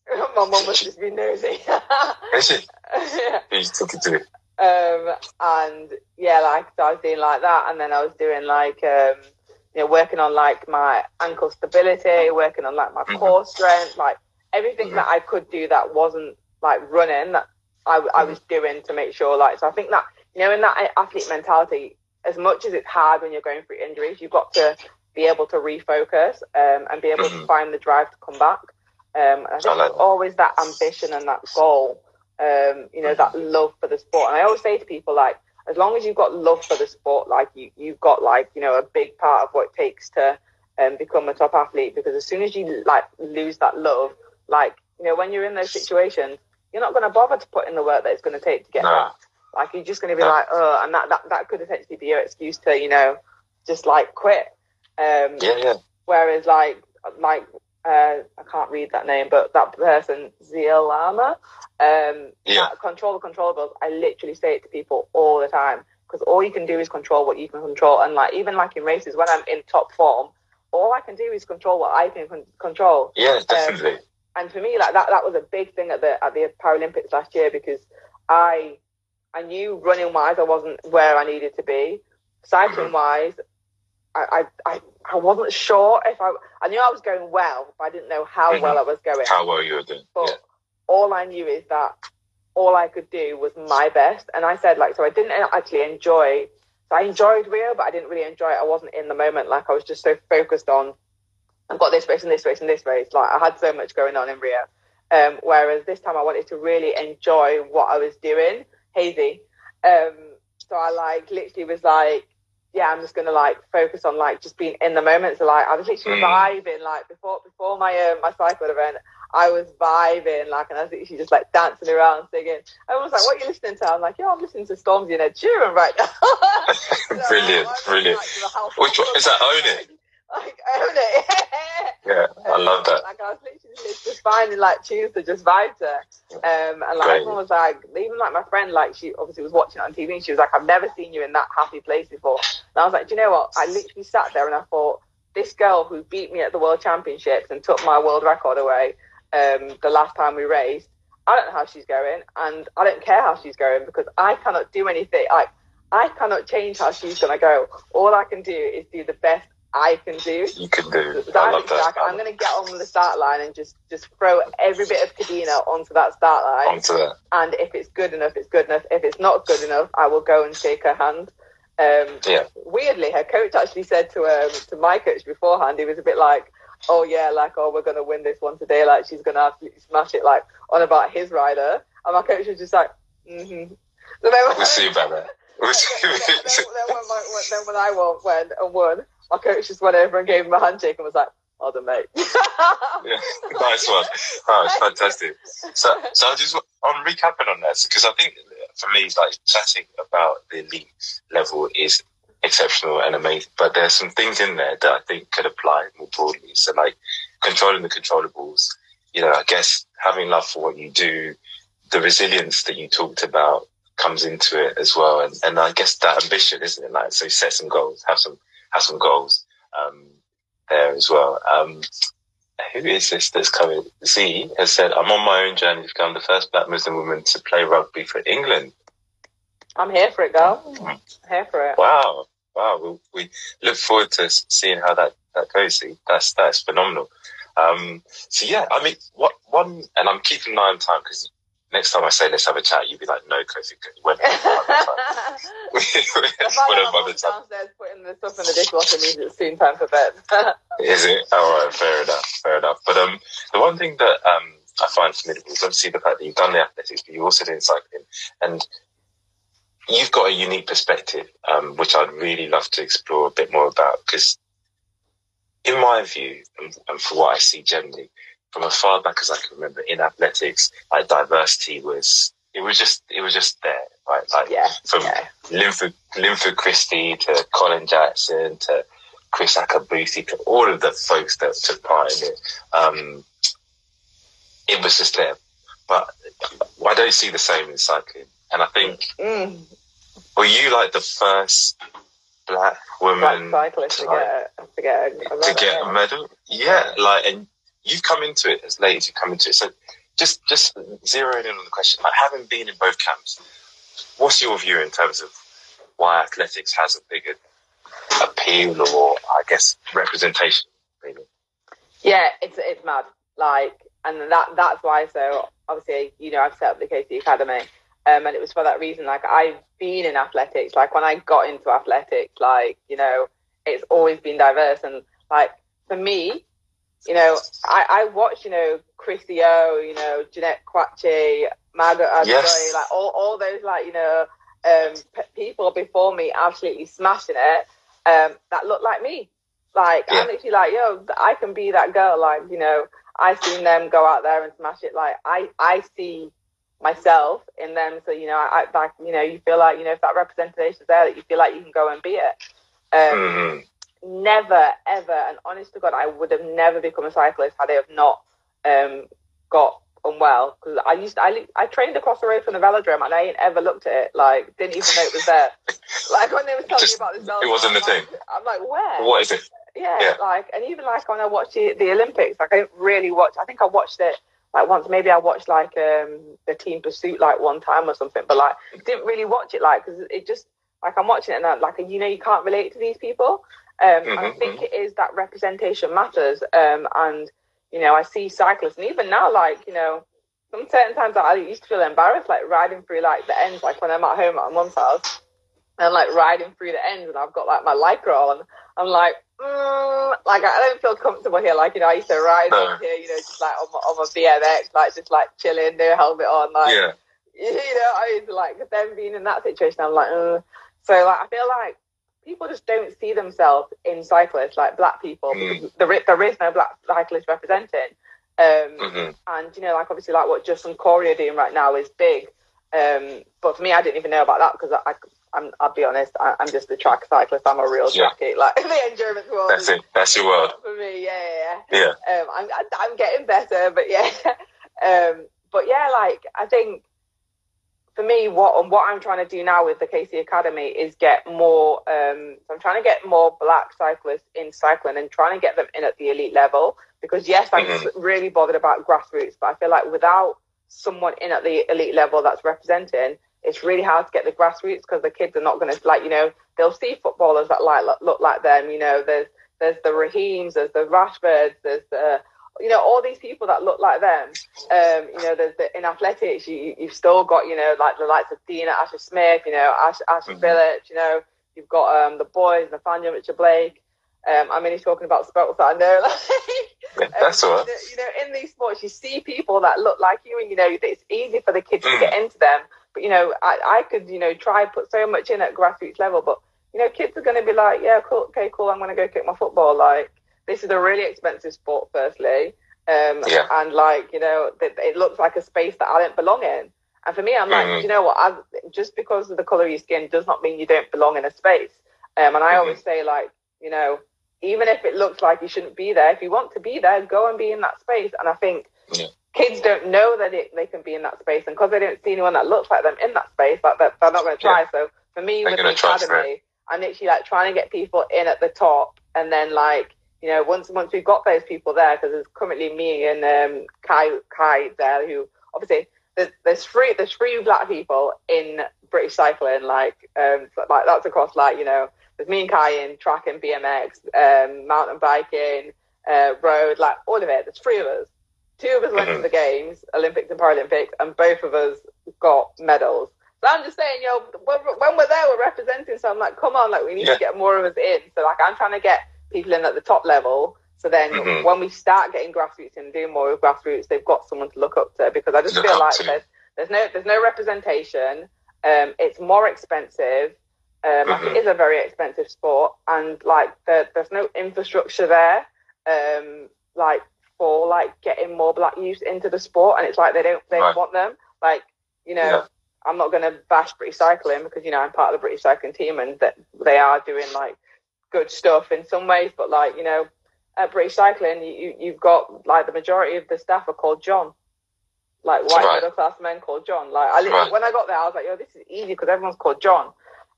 my mum must just be nosy. Is it? yeah. You talking to? Um, and yeah, like so I was doing like that, and then I was doing like um, you know working on like my ankle stability, working on like my Mhm. core strength, like everything Mhm. that I could do that wasn't like running that I, I was doing to make sure like so I think that you know in that athlete mentality, as much as it's hard when you're going through injuries, you've got to be able to refocus um, and be able to Mhm. find the drive to come back. Um, I think I like always that ambition and that goal um, you know, that love for the sport. And I always say to people, like, as long as you've got love for the sport, like you, you've got like, you know, a big part of what it takes to um, become a top athlete. Because as soon as you like lose that love, like, you know, when you're in those situations, you're not going to bother to put in the work that it's going to take to get back. Like you're just going to be No. like, oh, and that, that that could essentially be your excuse to, you know, just like quit. Um, Yeah, yeah. Whereas like like uh, I can't read that name, but that person Zialama, um, Yeah. control the controllables. I literally say it to people all the time because all you can do is control what you can control, and like even like in races when I'm in top form, all I can do is control what I can con- control. Yeah, definitely. And for me, like that, that was a big thing at the at the Paralympics last year because I I knew running wise I wasn't where I needed to be. Cycling wise, I, I I I wasn't sure if I I knew I was going well, but I didn't know how Mhm. well I was going. How well you were doing. But Yeah. all I knew is that all I could do was my best. And I said, like, so I didn't actually enjoy, so I enjoyed Rio, but I didn't really enjoy it. I wasn't in the moment. Like, I was just so focused on, I've got this race and this race and this race. Like, I had so much going on in Rio. Um, whereas this time I wanted to really enjoy what I was doing, hazy. Um, so I like literally was like, yeah, I'm just gonna like focus on like just being in the moment. So like I was literally Mm. vibing like before before my um, my cycle event. I was vibing like and I was literally just like dancing around singing. I was like, "What are you listening to?" I'm like, "Yeah, I'm listening to Stormzy and Ed Sheeran right now." So Brilliant, went, brilliant. like, to the house Which one- is that Own It? Like own it. Yeah, I love that. Like I was literally just finding like to just vibe to. Um, and like Great. everyone was like, even like my friend, like she obviously was watching it on TV and she was like, I've never seen you in that happy place before. And I was like, do you know what? I literally sat there and I thought, this girl who beat me at the World Championships and took my world record away um, the last time we raced, I don't know how she's going and I don't care how she's going because I cannot do anything. Like, I cannot change how she's going to go. All I can do is do the best I can do. You can do. So I love that. I'm going to get on the start line and just just throw every bit of Kadeena onto that start line. Onto that. And if it's good enough, it's good enough. If it's not good enough, I will go and shake her hand. Um, Yeah. Weirdly, her coach actually said to um, to my coach beforehand, he was a bit like, "Oh yeah, like oh we're going to win this one today. Like she's going to absolutely smash it." Like on about his rider, and my coach was just like, "Mm-hmm." So We'll see about that. Then when I won, went and won, my coach just went over and gave him a handshake and was like, "Hold on, mate." Yeah, nice one. Oh, it's fantastic. So, so I just on recapping on that because I think for me, like chatting about the elite level is exceptional and amazing, but there's some things in there that I think could apply more broadly. So, like controlling the controllables. You know, I guess having love for what you do, the resilience that you talked about comes into it as well, and, and I guess that ambition, isn't it? Like, so set some goals, have some have some goals um, there as well. Um, who is this that's coming? Z has said, "I'm on my own journey to become the first Black Muslim woman to play rugby for England." I'm here for it, girl. I'm here for it. Wow, wow. We, we look forward to seeing how that that goes. See, that's that's phenomenal. Um, so yeah, I mean, what one, and I'm keeping an eye on time because next time I say let's have a chat, you'd be like, no, Kofi, when another time. downstairs putting the stuff in the dishwasher means it's soon time for bed. Is it? All right, fair enough, fair enough. But um, the one thing that um I find formidable is obviously the fact that you've done the athletics, but you're also doing cycling, and you've got a unique perspective, um, which I'd really love to explore a bit more about because in my view, and, and for what I see generally, from as far back as I can remember in athletics, like diversity was it was just it was just there, right? Like yeah, from yeah. Linford Linford Christie to Colin Jackson to Kriss Akabusi to all of the folks that took part in it. Um, it was just there. But I don't see the same in cycling. And I think mm. were you like the first black woman black cyclist to, get, to get a, to get a medal? Yeah, like and you've come into it as late as you come into it. So just just zeroing in on the question, like having been in both camps, what's your view in terms of why athletics has a bigger appeal or I guess representation? Maybe? Yeah, it's it's mad. Like, and that that's why. So obviously, you know, I've set up the KC Academy, um, and it was for that reason. Like, I've been in athletics. Like, when I got into athletics, like, you know, it's always been diverse, and like for me, you know, I, I watch, you know, Chrissy O, you know, Jeanette Kwakye, Margaret Adebayo, yes. like all, all those like, you know, um, p- people before me absolutely smashing it um, that look like me. Like, yeah. I'm literally like, yo, I can be that girl. Like, you know, I've seen them go out there and smash it. Like, I, I see myself in them. So, you know, I, like, you know, you feel like, you know, if that representation is there, that you feel like you can go and be it. Um, mm-hmm never, ever, and honest to God, I would have never become a cyclist had I have not um, got unwell. Because I used, to, I, I trained across the road from the velodrome, and I ain't ever looked at it. Like, didn't even know it was there. like when they were telling Just, me about this velodrome, it wasn't the thing. I'm like, where? What is it? Yeah, yeah, like, and even like when I watched the, the Olympics, like I didn't really watch. I think I watched it like once. Maybe I watched like um the Team Pursuit like one time or something, but like didn't really watch it like because it just like I'm watching it and I'm, like you know you can't relate to these people. Um, mm-hmm, I think mm-hmm. it is that representation matters. Um, and, you know, I see cyclists, and even now, like, you know, some certain times I used to feel embarrassed, like riding through like the ends, like when I'm at home at my mum's house, and like riding through the ends, and I've got like my lycra on. I'm like, mm, like I don't feel comfortable here. Like you know, I used to ride no. here, you know, just like on my, on my BMX, like just like chilling, no helmet on, like yeah. you know, I was like then being in that situation, I'm like, mm. so like I feel like people just don't see themselves in cyclists like black people mm. because there, there is no black cyclists representing. Um, mm-hmm. And you know, like obviously, like what Justin Corey are doing right now is big. Um, but for me, I didn't even know about that because I, I, will be honest, I, am just a track cyclist. I'm a real yeah. tracky. Like the endurance world. That's it. That's your world. For me, yeah, yeah. Yeah. yeah. Um, I'm, I'm getting better, but yeah. um, but yeah, like I think for me, what what I'm trying to do now with the KC Academy is get more. Um, I'm trying to get more black cyclists in cycling and trying to get them in at the elite level. Because yes, I'm mm-hmm. really bothered about grassroots, but I feel like without someone in at the elite level that's representing, it's really hard to get the grassroots because the kids are not going to like you know they'll see footballers that like look like them. You know, there's there's the Raheems, there's the Rashfords, there's the you know, all these people that look like them, um, you know, the, the, in athletics, you, you've still got, you know, like the likes of Dina Asher Smith, you know, Ash, Ashley mm-hmm. Phillips, you know, you've got um, the boys, Nethaneel Richard Blake. Um, I'm only talking about sports that I know. Like, yeah, that's um, all right. You know, in these sports, you see people that look like you, and you know, it's easy for the kids mm. to get into them. But you know, I, I could, you know, try and put so much in at grassroots level, but you know, kids are going to be like, yeah, cool, okay, cool, I'm going to go kick my football. Like, this is a really expensive sport, firstly. Um, yeah. And like, you know, it looks like a space that I don't belong in. And for me, I'm like, mm-hmm. you know what? I, just because of the color of your skin does not mean you don't belong in a space. Um, and I mm-hmm. always say, like, you know, even if it looks like you shouldn't be there, if you want to be there, go and be in that space. And I think yeah. kids don't know that it, they can be in that space, and because they don't see anyone that looks like them in that space, like they're, they're not going to try. Yeah. So for me, they're with the academy, I'm literally like trying to get people in at the top, and then like you know once once we've got those people there, because there's currently me and um, Kye Kye there, who obviously there's, there's three there's three black people in British cycling, like um like that's across like you know there's me and Kye in track and BMX, um, mountain biking, uh, road, like all of it. There's three of us. Two of us went to the games, Olympics and Paralympics, and both of us got medals. So I'm just saying, yo, when we're there, we're representing. So I'm like, come on, like we need yeah. to get more of us in. So like I'm trying to get people in at the top level. So then mm-hmm. when we start getting grassroots and doing more with grassroots, they've got someone to look up to because I just look feel like there's, there's no there's no representation. Um, it's more expensive. Um, mm-hmm. like it mm-hmm. a very expensive sport, and like the, there's no infrastructure there. Um, like for like getting more black youth into the sport, and it's like they don't they right. want them. Like you know, yeah. I'm not going to bash British cycling because you know I'm part of the British cycling team, and that they are doing like good stuff in some ways. But like you know, at British cycling, you you've got like the majority of the staff are called John, like white right. middle class men called John. Like I right. when I got there, I was like, yo, this is easy because everyone's called John.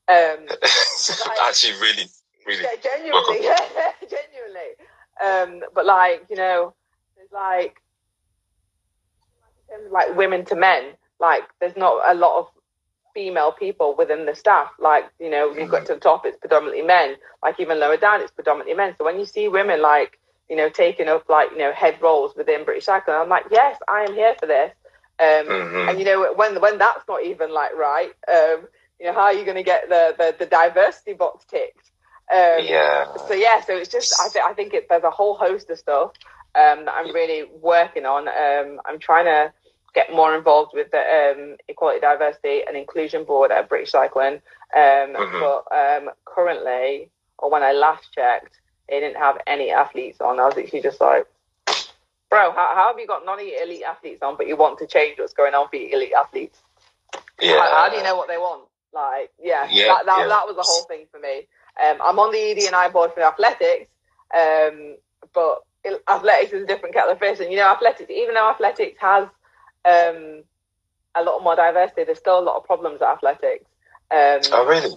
Um, like, Actually, really, really, yeah, genuinely, genuinely. Um, but like you know, there's like like women to men like there's not a lot of female people within the staff. Like, you know, you got to the top, it's predominantly men. Like even lower down, it's predominantly men. So when you see women like, you know, taking up like, you know, head roles within British Cycling, I'm like, yes, I am here for this. Um, mm-hmm. And you know, when when that's not even like right, um, you know, how are you going to get the, the the diversity box ticked? Um, yeah. So yeah, so it's just I think I think it, there's a whole host of stuff um, that I'm really working on. Um, I'm trying to get more involved with the um, Equality, Diversity and Inclusion Board at British Cycling. Um, mm-hmm. But um, currently, or when I last checked, they didn't have any athletes on. I was actually just like, bro, how, how have you got none elite athletes on, but you want to change what's going on for elite athletes? Yeah. How, how do you know what they want? Like, yeah, yeah, that, that, yeah. that was the whole thing for me. Um, I'm on the ED&I board for athletics, um, but athletics is a different kettle of fish. And, you know, athletics, even though athletics has um, a lot more diversity. There's still a lot of problems at athletics. Um, oh, really?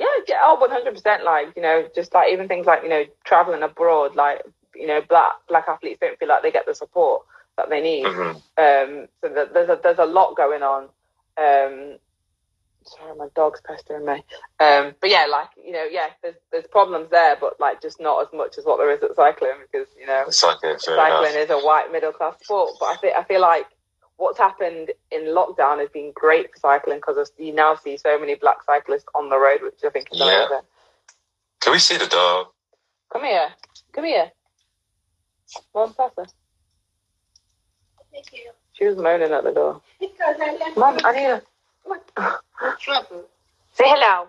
Yeah, yeah, oh, 100%. Like, you know, just like even things like, you know, traveling abroad, like, you know, black black athletes don't feel like they get the support that they need. Mm-hmm. Um, so there's a, there's a lot going on. Um, sorry, my dog's pestering me. Um, but yeah, like you know, yeah, there's there's problems there, but like just not as much as what there is at cycling because you know, cycling, cycling is a white middle class sport. But I think I feel like what's happened in lockdown has been great for cycling because you now see so many black cyclists on the road, which I think is yeah. amazing. Can we see the dog? Come here. Come here. Mom, faster. Thank you. She was moaning at the door. Mom, I need her. Say hello.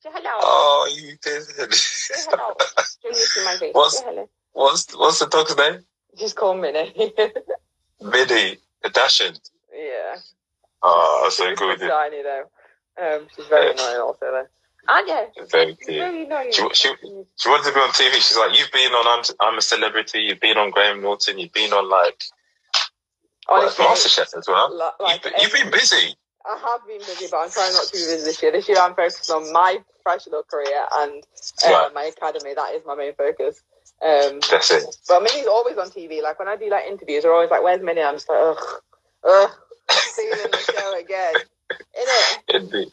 Say hello. Oh, you did. Say hello. what's, what's, what's the dog's name? She's called Minnie. Minnie. Dashing. Yeah. Oh, so good. Tiny though. Um, she's very annoying also though. And yeah, very cute. Very she, she, she wanted to be on TV. She's like, you've been on I'm, I'm a Celebrity. You've been on Graham Norton. You've been on like Honestly, MasterChef as well. Like, you've, you've been busy. I have been busy, but I'm trying not to be busy this year. This year, I'm focused on my professional career and uh, right. my academy. That is my main focus. Um, That's it. But Minnie's always on TV. Like when I do like interviews, they're always like, "Where's Minnie?" I'm just like, "Ugh, ugh, seeing the show again." In it. Indeed.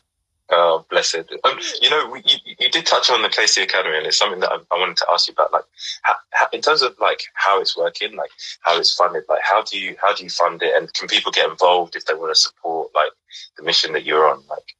Oh, bless it. Um, you know, you, you did touch on the KC Academy, and it's something that I, I wanted to ask you about. Like, how, how, in terms of like how it's working, like how it's funded, like how do you how do you fund it, and can people get involved if they want to support like the mission that you're on? Like,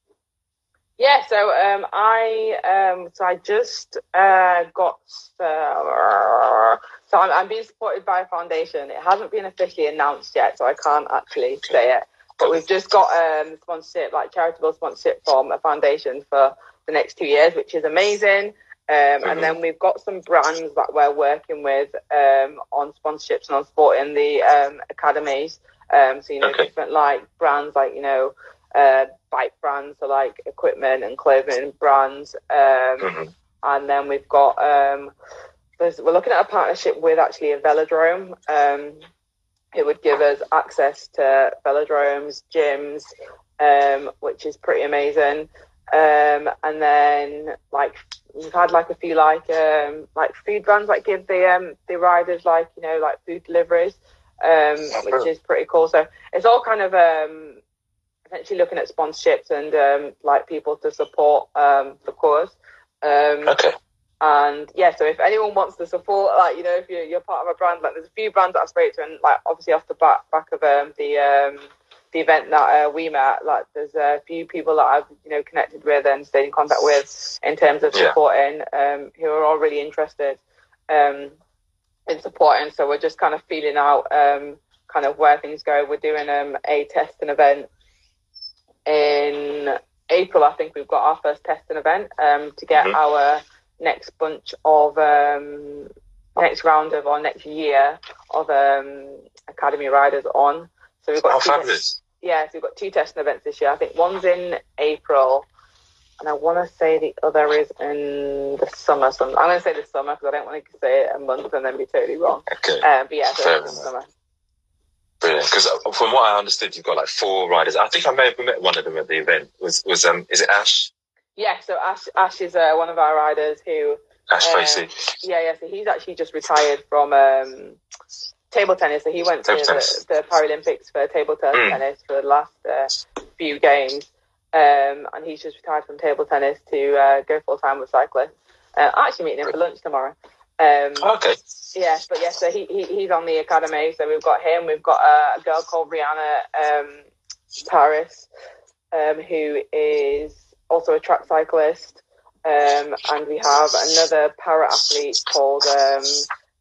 yeah, so um, I um, so I just uh, got uh, so I'm, I'm, being supported by a foundation. It hasn't been officially announced yet, so I can't actually say it. But we've just got um, sponsorship, like charitable sponsorship from a foundation for the next two years, which is amazing. Um, mm-hmm. And then we've got some brands that we're working with um, on sponsorships and on supporting the um, academies. Um, so you know, okay. different like brands like you know uh, bike brands, so like equipment and clothing brands. Um, mm-hmm. And then we've got, um, we're looking at a partnership with actually a velodrome. Um, who would give us access to velodromes, gyms, um, which is pretty amazing. Um, and then like we've had like a few like um, like food brands like give the um, the riders like you know like food deliveries, um, which is pretty cool. So it's all kind of essentially looking at sponsorships and um, like people to support um, the cause. Um, Okay. and yeah, so if anyone wants to support, like you know, if you're, you're part of a brand, like there's a few brands that I've spoke to, and like obviously off the back back of um, the um, the event that uh, we met, like there's a few people that I've you know connected with and stayed in contact with in terms of Yeah. supporting, um, who are all really interested um, in supporting. So we're just kind of feeling out um, kind of where things go. We're doing um, a testing event in April. I think we've got our first testing event um, to get Mhm. our next bunch of um, next round of our next year of um, academy riders on. So we've got Oh, two fabulous. yeah, so we've got two testing events this year. I think one's in April, and I want to say the other is in the summer. So I'm going to say the summer because I don't want to say it a month and then be totally wrong. Okay. Um, but yeah, so Fair it's the summer. Brilliant. Because from what I understood, you've got like four riders. I think I may have met one of them at the event. Was was um is it Ash? Yeah, so Ash, Ash is uh, one of our riders who, Ash Uh, Tracy. yeah, yeah, so he's actually just retired from um, table tennis. So he went to Table tennis. the, the Paralympics for table Mm. tennis for the last uh, few games. Um, and he's just retired from table tennis to uh, go full time with cyclists. Uh, I'm actually meeting him for lunch tomorrow. Um, okay. Yeah, but yeah, so he, he he's on the academy. So we've got him. We've got a girl called Rihanna um, Paris, um, who is also a track cyclist. Um, and we have another para athlete called um,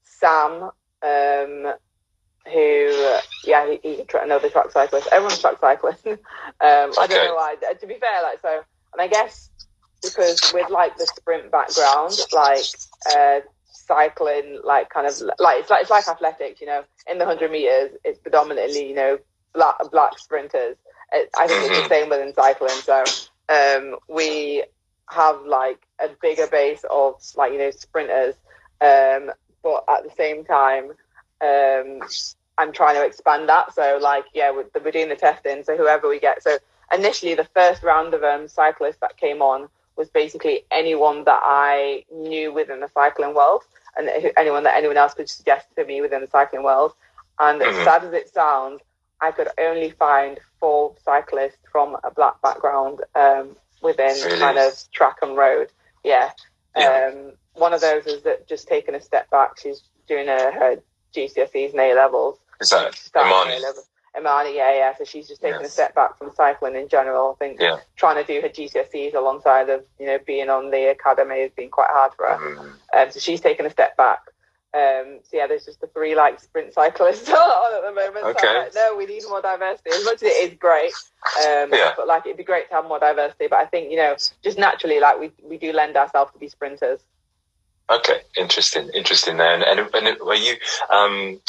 Sam, um, who yeah, he, he's another track cyclist. Everyone's track cyclist. um, I don't know why. To be fair, like so, and I guess because with like the sprint background, like uh, cycling, like kind of like it's like it's like athletics, you know. In the hundred meters, it's predominantly you know black black sprinters. It, I think it's the same within cycling. So um, we have like a bigger base of like you know sprinters, um, but at the same time, um, I'm trying to expand that. So like yeah, we're, we're doing the testing. So whoever we get, so initially the first round of um, cyclists that came on was basically anyone that I knew within the cycling world and anyone that anyone else could suggest to me within the cycling world. And as Mhm. sad as it sounds, I could only find four cyclists from a black background um, within Really? kind of track and road. Yeah. Yeah. Um, one of those is that just taking a step back. She's doing her, her GCSEs and A levels. Is that Imani? Imani, yeah, yeah. So she's just taking a step back from cycling in general. I think Yeah. trying to do her GCSEs alongside of you know being on the academy has been quite hard for her. Mm, Um, so she's taken a step back. Um, so yeah, there's just the three like sprint cyclists on at the moment. Okay. I'm like, no, we need more diversity. As much as it is great, um, Yeah. but like it'd be great to have more diversity. But I think you know, just naturally, like we we do lend ourselves to be sprinters. Okay, interesting, interesting. There, and, and, and were you um,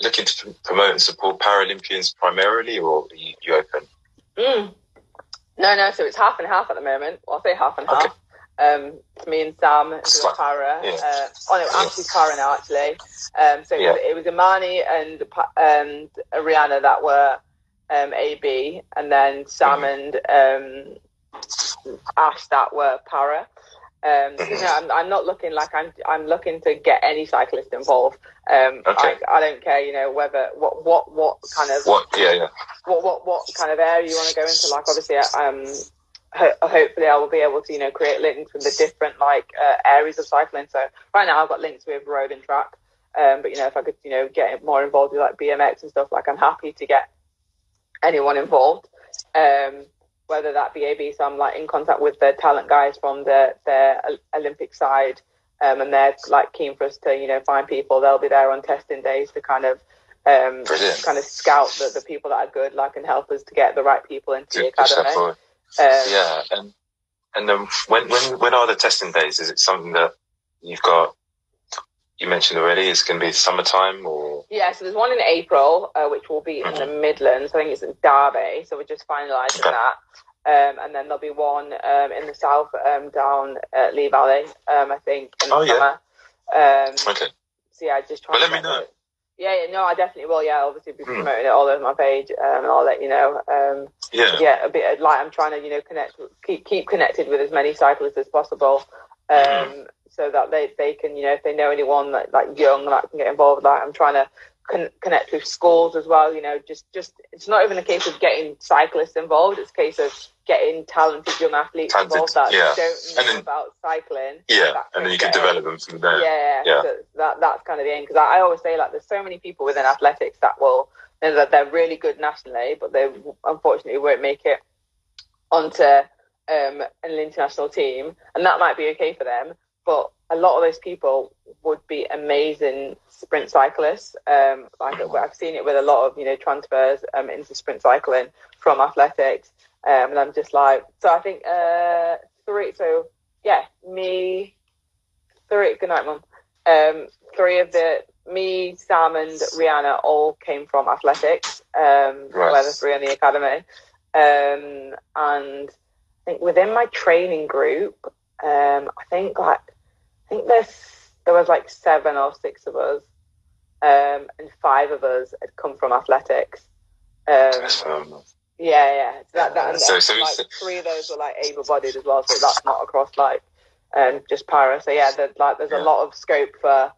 looking to promote and support Paralympians primarily, or are you, you open? Mm. No, no. So it's half and half at the moment. Well, I'll say half and Okay. half. Um, it's me and Sam, who like- para. yeah. Uh, oh no, Ashley's para now actually. Um, so it, was, it was Imani and Pa- and Rihanna that were um, AB, and then Sam Mm-hmm. and um, Ash that were para. Um, Mhm. no, I'm, I'm not looking like I'm. I'm looking to get any cyclist involved. Um, Okay. I, I don't care, you know, whether what what what kind of What? Yeah, yeah. what what what kind of area you want to go into. Like obviously, um, ho- hopefully I will be able to you know create links with the different like uh, areas of cycling. So right now I've got links with road and track. Um, but you know if I could you know get more involved with like BMX and stuff, like I'm happy to get anyone involved. Um, whether that be AB, so I'm like in contact with the talent guys from the the Olympic side. Um, and they're like keen for us to, you know, find people. They'll be there on testing days to kind of um, kind of scout the, the people that are good, like, and help us to get the right people into the To push that academy. Um, Yeah, and and um, when when when are the testing days? Is it something that you've got? You mentioned already. It's going to be summertime, or yeah, so there's one in April, uh, which will be in the Midlands. I think it's in Derby, so we're just finalising Okay. that. Um, and then there'll be one um, in the south, um, down at Lee Valley, um, I think, in the Oh, yeah. summer. Um, okay. so yeah, just trying Well, let me know. the- Yeah, yeah, no, I definitely will. Yeah, obviously be Hmm. promoting it all over my page, um, and I'll let you know. Um, Yeah. yeah, a bit like I'm trying to, you know, connect, keep keep connected with as many cyclists as possible, um, Mm-hmm. So that they, they can, you know, if they know anyone that like young that can get involved. Like I'm trying to con- connect with schools as well. You know, just just it's not even a case of getting cyclists involved; it's a case of getting talented young athletes Talented, involved that yeah. don't know And then- about cycling. Yeah. that And then you can develop them from there. Yeah, Yeah. So that that's kind of the aim because I, I always say like there's so many people within athletics that will you know, that they're really good nationally, but they unfortunately won't make it onto um, an international team, and that might be okay for them. But a lot of those people would be amazing sprint cyclists. Um, like I've seen it with a lot of you know transfers um, into sprint cycling from athletics, um, and I'm just like, so I think uh, three. So yeah, me, three. Good night, mum. Um, three of the me, Sam, and Rihanna all came from athletics. Um. We're the three in the academy, um, and I think within my training group, um, I think like think there's there was like seven or six of us, um, and five of us had come from athletics. Um, yeah, yeah. So that, that, and So- so like, it's- three of those were like able-bodied as well, so that's not across like um, just para. So yeah, there's like there's Yeah. a lot of scope for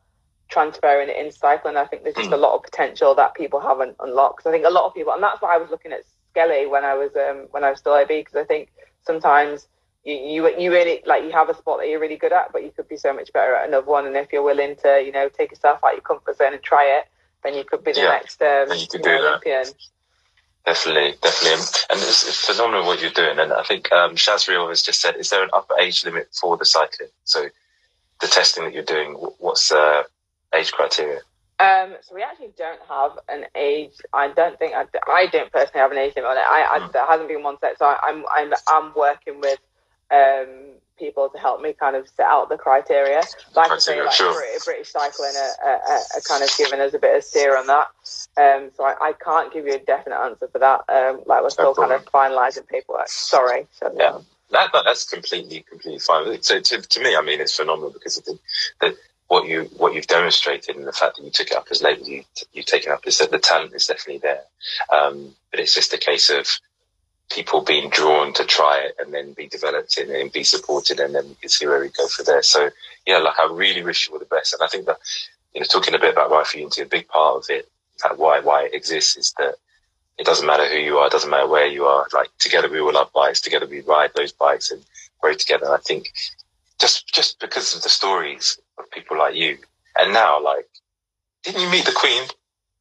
transferring it in cycling. I think there's just Mm. a lot of potential that people haven't unlocked. I think a lot of people, and that's why I was looking at Skelly when I was um, when I was still IB, because I think sometimes you, you you really like you have a spot that you're really good at, but you could be so much better at another one. And if you're willing to, you know, take yourself out your comfort zone and try it, then you could be the Yeah. next um, you could know, do that. Definitely, definitely, and it's, it's phenomenal what you're doing. And I think um, Shazriel has just said, is there an upper age limit for the cycling? So the testing that you're doing, what's the age criteria? Um, so we actually don't have an age. I don't think I, I don't personally have an age limit on it. I, I Mm. there hasn't been one set. So I, I'm I'm I'm working with um people to help me kind of set out the criteria. Like I say, like sure. British, cycling are, are, are- kind of giving us a bit of steer on that. Um, so I, I can't give you a definite answer for that. Um, like we're still kind of finalising paperwork. Sorry. So, Yeah. That, that that's completely completely fine. So to, to me, I mean, it's phenomenal because of the, the what you what you've demonstrated and the fact that you took it up as late as you you've taken up is that the talent is definitely there. Um, but it's just a case of people being drawn to try it and then be developed in and be supported and then we can see where we go from there. So yeah, like I really wish you all the best. And I think that you know talking a bit about for Unity, a big part of it, like why why it exists is that it doesn't matter who you are, it doesn't matter where you are. Like together we all love bikes, together we ride those bikes and grow together. And I think just just because of the stories of people like you, and now like, didn't you meet the Queen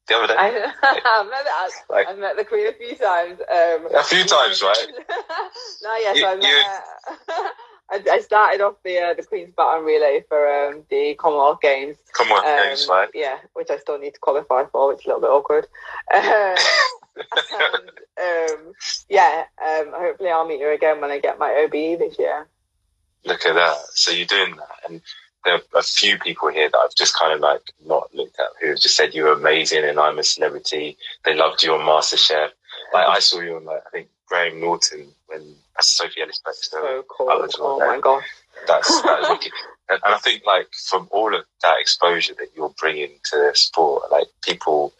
the other day? I, I've met that. Like- I've met the Queen a few times. Um, A few times, right? no, yes, You- I met. you- I, I started off the uh, the Queen's Baton Relay for um, the Commonwealth Games. On, Um, Games, right? Yeah, which I still need to qualify for, which is a little bit awkward. Um, and, um, yeah, um, hopefully I'll meet her again when I get my OBE this year. Look at that. So you're doing that, and there are a few people here that I've just kind of like not looked at who have just said you're amazing and I'm a celebrity. They loved you on MasterChef. Like I saw you on like I think Graham Norton when Sophie Ellis Bextor. So cool. Oh my gosh. That's, that's wicked. And, and I think like from all of that exposure that you're bringing to the sport, like people,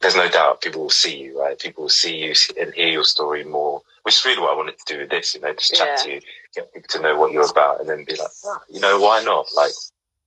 there's no doubt people will see you, right? People will see you and hear your story more, which is really what I wanted to do with this, you know, just chat Yeah. to you, get people to know what you're about and then be like, "Ah, you know, why not? Like,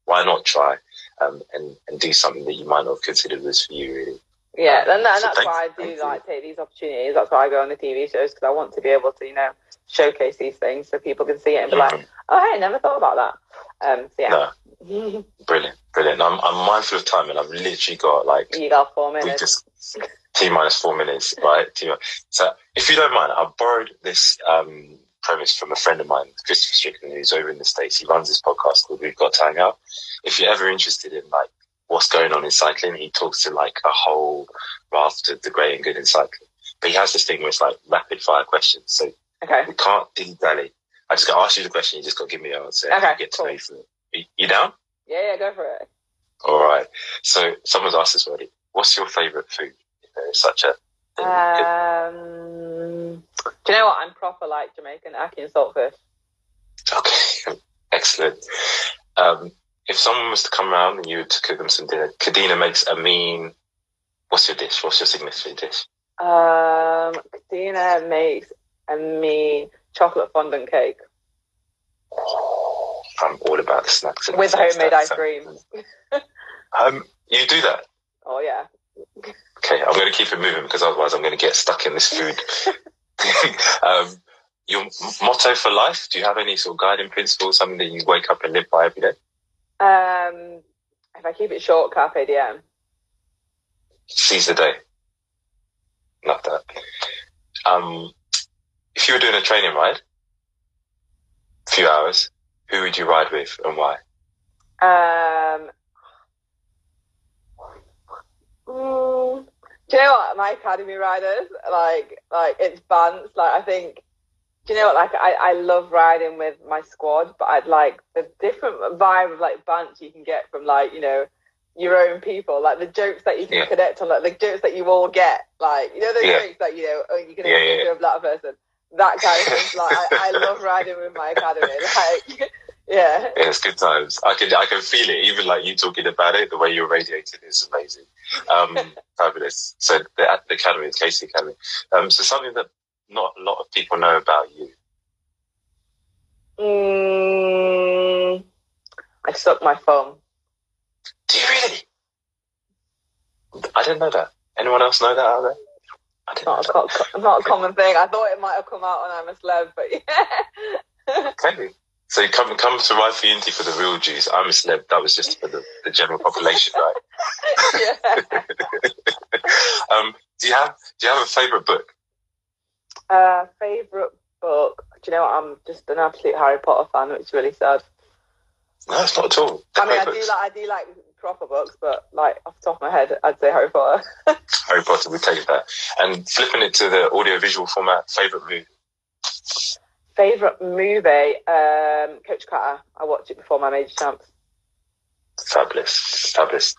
why not try um, and, and do something that you might not have considered was for you, really? Yeah, and, that, and that's why I do like take these opportunities. That's why I go on the TV shows because I want to be able to, you know, showcase these things so people can see it and be like, Mhm. "Oh, hey, never thought about that." Um, so yeah, No, brilliant, brilliant. I'm, I'm mindful of time and I've literally got like you got four we minutes. just T minus four minutes, right? T so if you don't mind, I borrowed this um, premise from a friend of mine, Christopher Strickland, who's over in the States. He runs this podcast called We've Got to Hang Out. If you're ever interested in like what's going on in cycling, he talks to like a whole raft of the great and good in cycling. But he has this thing where it's like rapid fire questions. So Okay. we can't dilly dally. I just got to ask you the question, you just got to give me your answer. Okay, get to cool. know you through it. You- down? Yeah, yeah, go for it. All right. So someone's asked this already. What's your favourite food? There is such a thing. Um, do you know what? I'm proper like Jamaican ackee and saltfish. okay. Excellent. Um, if someone was to come around and you were to cook them some dinner, Kadeena makes a mean. What's your dish? What's your signature dish? Um, Christina makes a mean chocolate fondant cake I'm all about the snacks and with homemade ice cream. Um, you do that. Oh yeah. Okay, I'm going to keep it moving because otherwise I'm going to get stuck in this food. um, your motto for life? Do you have any sort of guiding principles, something that you wake up and live by every day? Um, if I keep it short, carpe diem. Seize the day. Love that. Um, if you were doing a training ride, a few hours, who would you ride with and why? Um, mm, do you know what? My academy riders, like, like it's Bants. Like, I think, do you know what? Like, I, I love riding with my squad, but I'd like the different vibe of like Bants you can get from like, you know, your own people, like the jokes that you can Yeah. connect on, like the jokes that you all get, like you know those Yeah. jokes that you know oh, you can Yeah, yeah, a black person. That kind of thing. Like I, I love riding with my academy. Like yeah. Yeah, it's good times. I can I can feel it. Even like you talking about it, the way you're radiating is amazing. Um, fabulous. So the, the academy, the KC Academy. Um, so something that not a lot of people know about you. Mm, I suck my thumb. Do you really? I didn't know that. Anyone else know that out there? I didn't know Not a, co- not a common thing. I thought it might have come out when I'm a celeb, but yeah. Okay. So you come come to my for for the real Jews. I'm a celeb. That was just for the, the general population, right? yeah. Um, do you have do you have a favourite book? Uh, favorite book. Do you know what? I'm just an absolute Harry Potter fan, which is really sad. No, it's not at all. I mean, I Favourites? do like I do like proper books, but like off the top of my head, I'd say Harry Potter. Harry Potter, we take that. And flipping it to the audio visual format, favourite movie. Favorite movie. Um, Coach Carter. I watched it before my major champs. Fabulous, fabulous.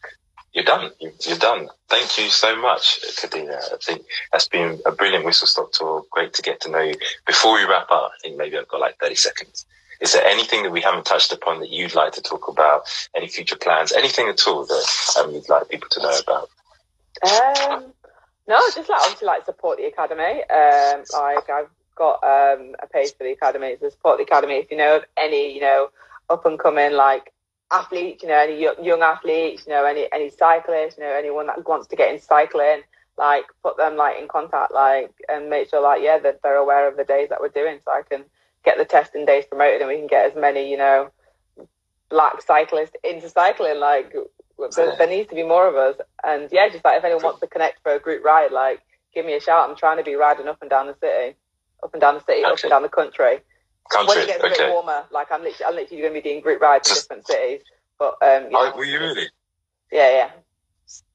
You're done. You- You're done. Thank you so much, Kadeena. I think that's been a brilliant whistle stop tour. Great to get to know you. Before we wrap up, I think maybe I've got like 30 seconds. Is there anything that we haven't touched upon that you'd like to talk about? Any future plans? Anything at all that um, you'd like people to know about? Um, no, just like obviously like support the academy. Um, like I've got um a page for the academy to support the academy. If you know of any, you know, up and coming like athletes, you know, any young, young athletes, you know, any any cyclists, you know, anyone that wants to get into cycling, like put them like in contact, like and make sure like yeah that they're aware of the days that we're doing, so I can get the testing days promoted and we can get as many, you know, black cyclists into cycling. Like there, there needs to be more of us. And yeah, just like if anyone wants to connect for a group ride, like give me a shout. I'm trying to be riding up and down the city, up and down the city, up and down the country. Country. When it gets a bit warmer, like I'm literally, I'm literally going to be doing group rides in different cities. But um, yeah, Oh, were you really? yeah, yeah.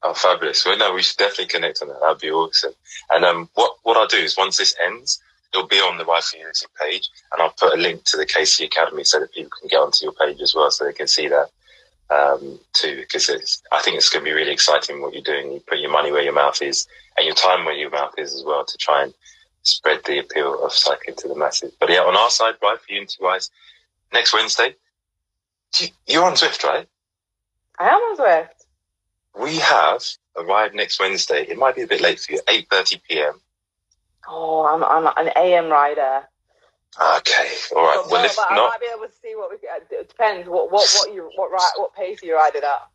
Oh, fabulous. Well, no, we should definitely connect on that. That'd be awesome. And um, what, what I'll do is once this ends, it'll be on the Wi-Fi Unity page and I'll put a link to the KC Academy so that people can get onto your page as well so they can see that um, too because it's, I think it's going to be really exciting what you're doing. You put your money where your mouth is and your time where your mouth is as well to try and spread the appeal of cycling to the masses. But yeah, on our side, right, for Unity wise, next Wednesday, you- you're on Zwift, right? I am on Zwift. We have arrived next Wednesday. It might be a bit late for you, 8.30 p.m. Oh, I'm I'm an AM rider. Okay, all right. But, Well, but, if but I might be able to see what we. can- uh, It depends what what what you what ride what pace you ride it at.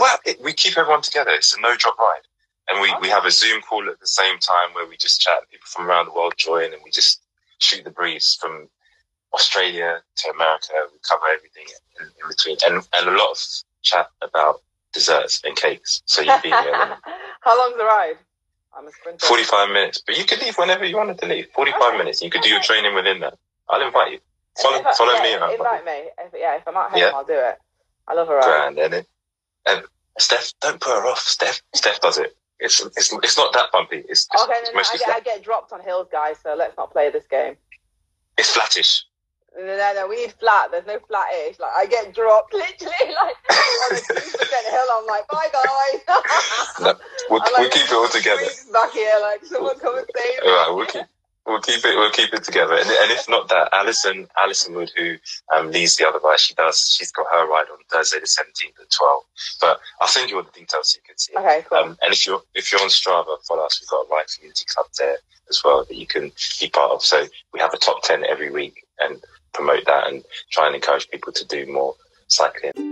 well, it, we keep everyone together. It's a no-drop ride. And we, we have a Zoom call at the same time where we just chat. People from around the world join and we just shoot the breeze from Australia to America. We cover everything in, in between. And, and a lot of chat about desserts and cakes. So you'll be here. How long's the ride? I'm a sprinter. 45 minutes. But you could leave whenever you wanted to leave. 45 Okay. minutes. You could do your training within that. I'll invite you. Follow, I- follow yeah, me invite me. If, yeah, if I'm at home, Yeah. I'll do it. I love a ride. grand, isn't it? And Steph, don't put her off. Steph, Steph does it. It's it's it's not that bumpy. It's, it's, Okay, no, no, I get, I get dropped on hills, guys. So let's not play this game. It's flattish. No, no, no. We need flat. There's no flat-ish. Like I get dropped literally like on a two percent hill. I'm like, bye guys. No, we'll, I'm we'll keep it all together. Back here, like someone come and save me. All right, we'll keep We'll keep it. We'll keep it together. And, and if not that, Alison, Alison Wood, who um, leads the other ride, she does. She's got her ride on Thursday the seventeenth at twelve. But I'll send you all the details so you can see. Okay, cool. Um, and if you're if you're on Strava, follow us. We've got a Ride Community Club there as well that you can be part of. So we have a top ten every week and promote that and try and encourage people to do more cycling.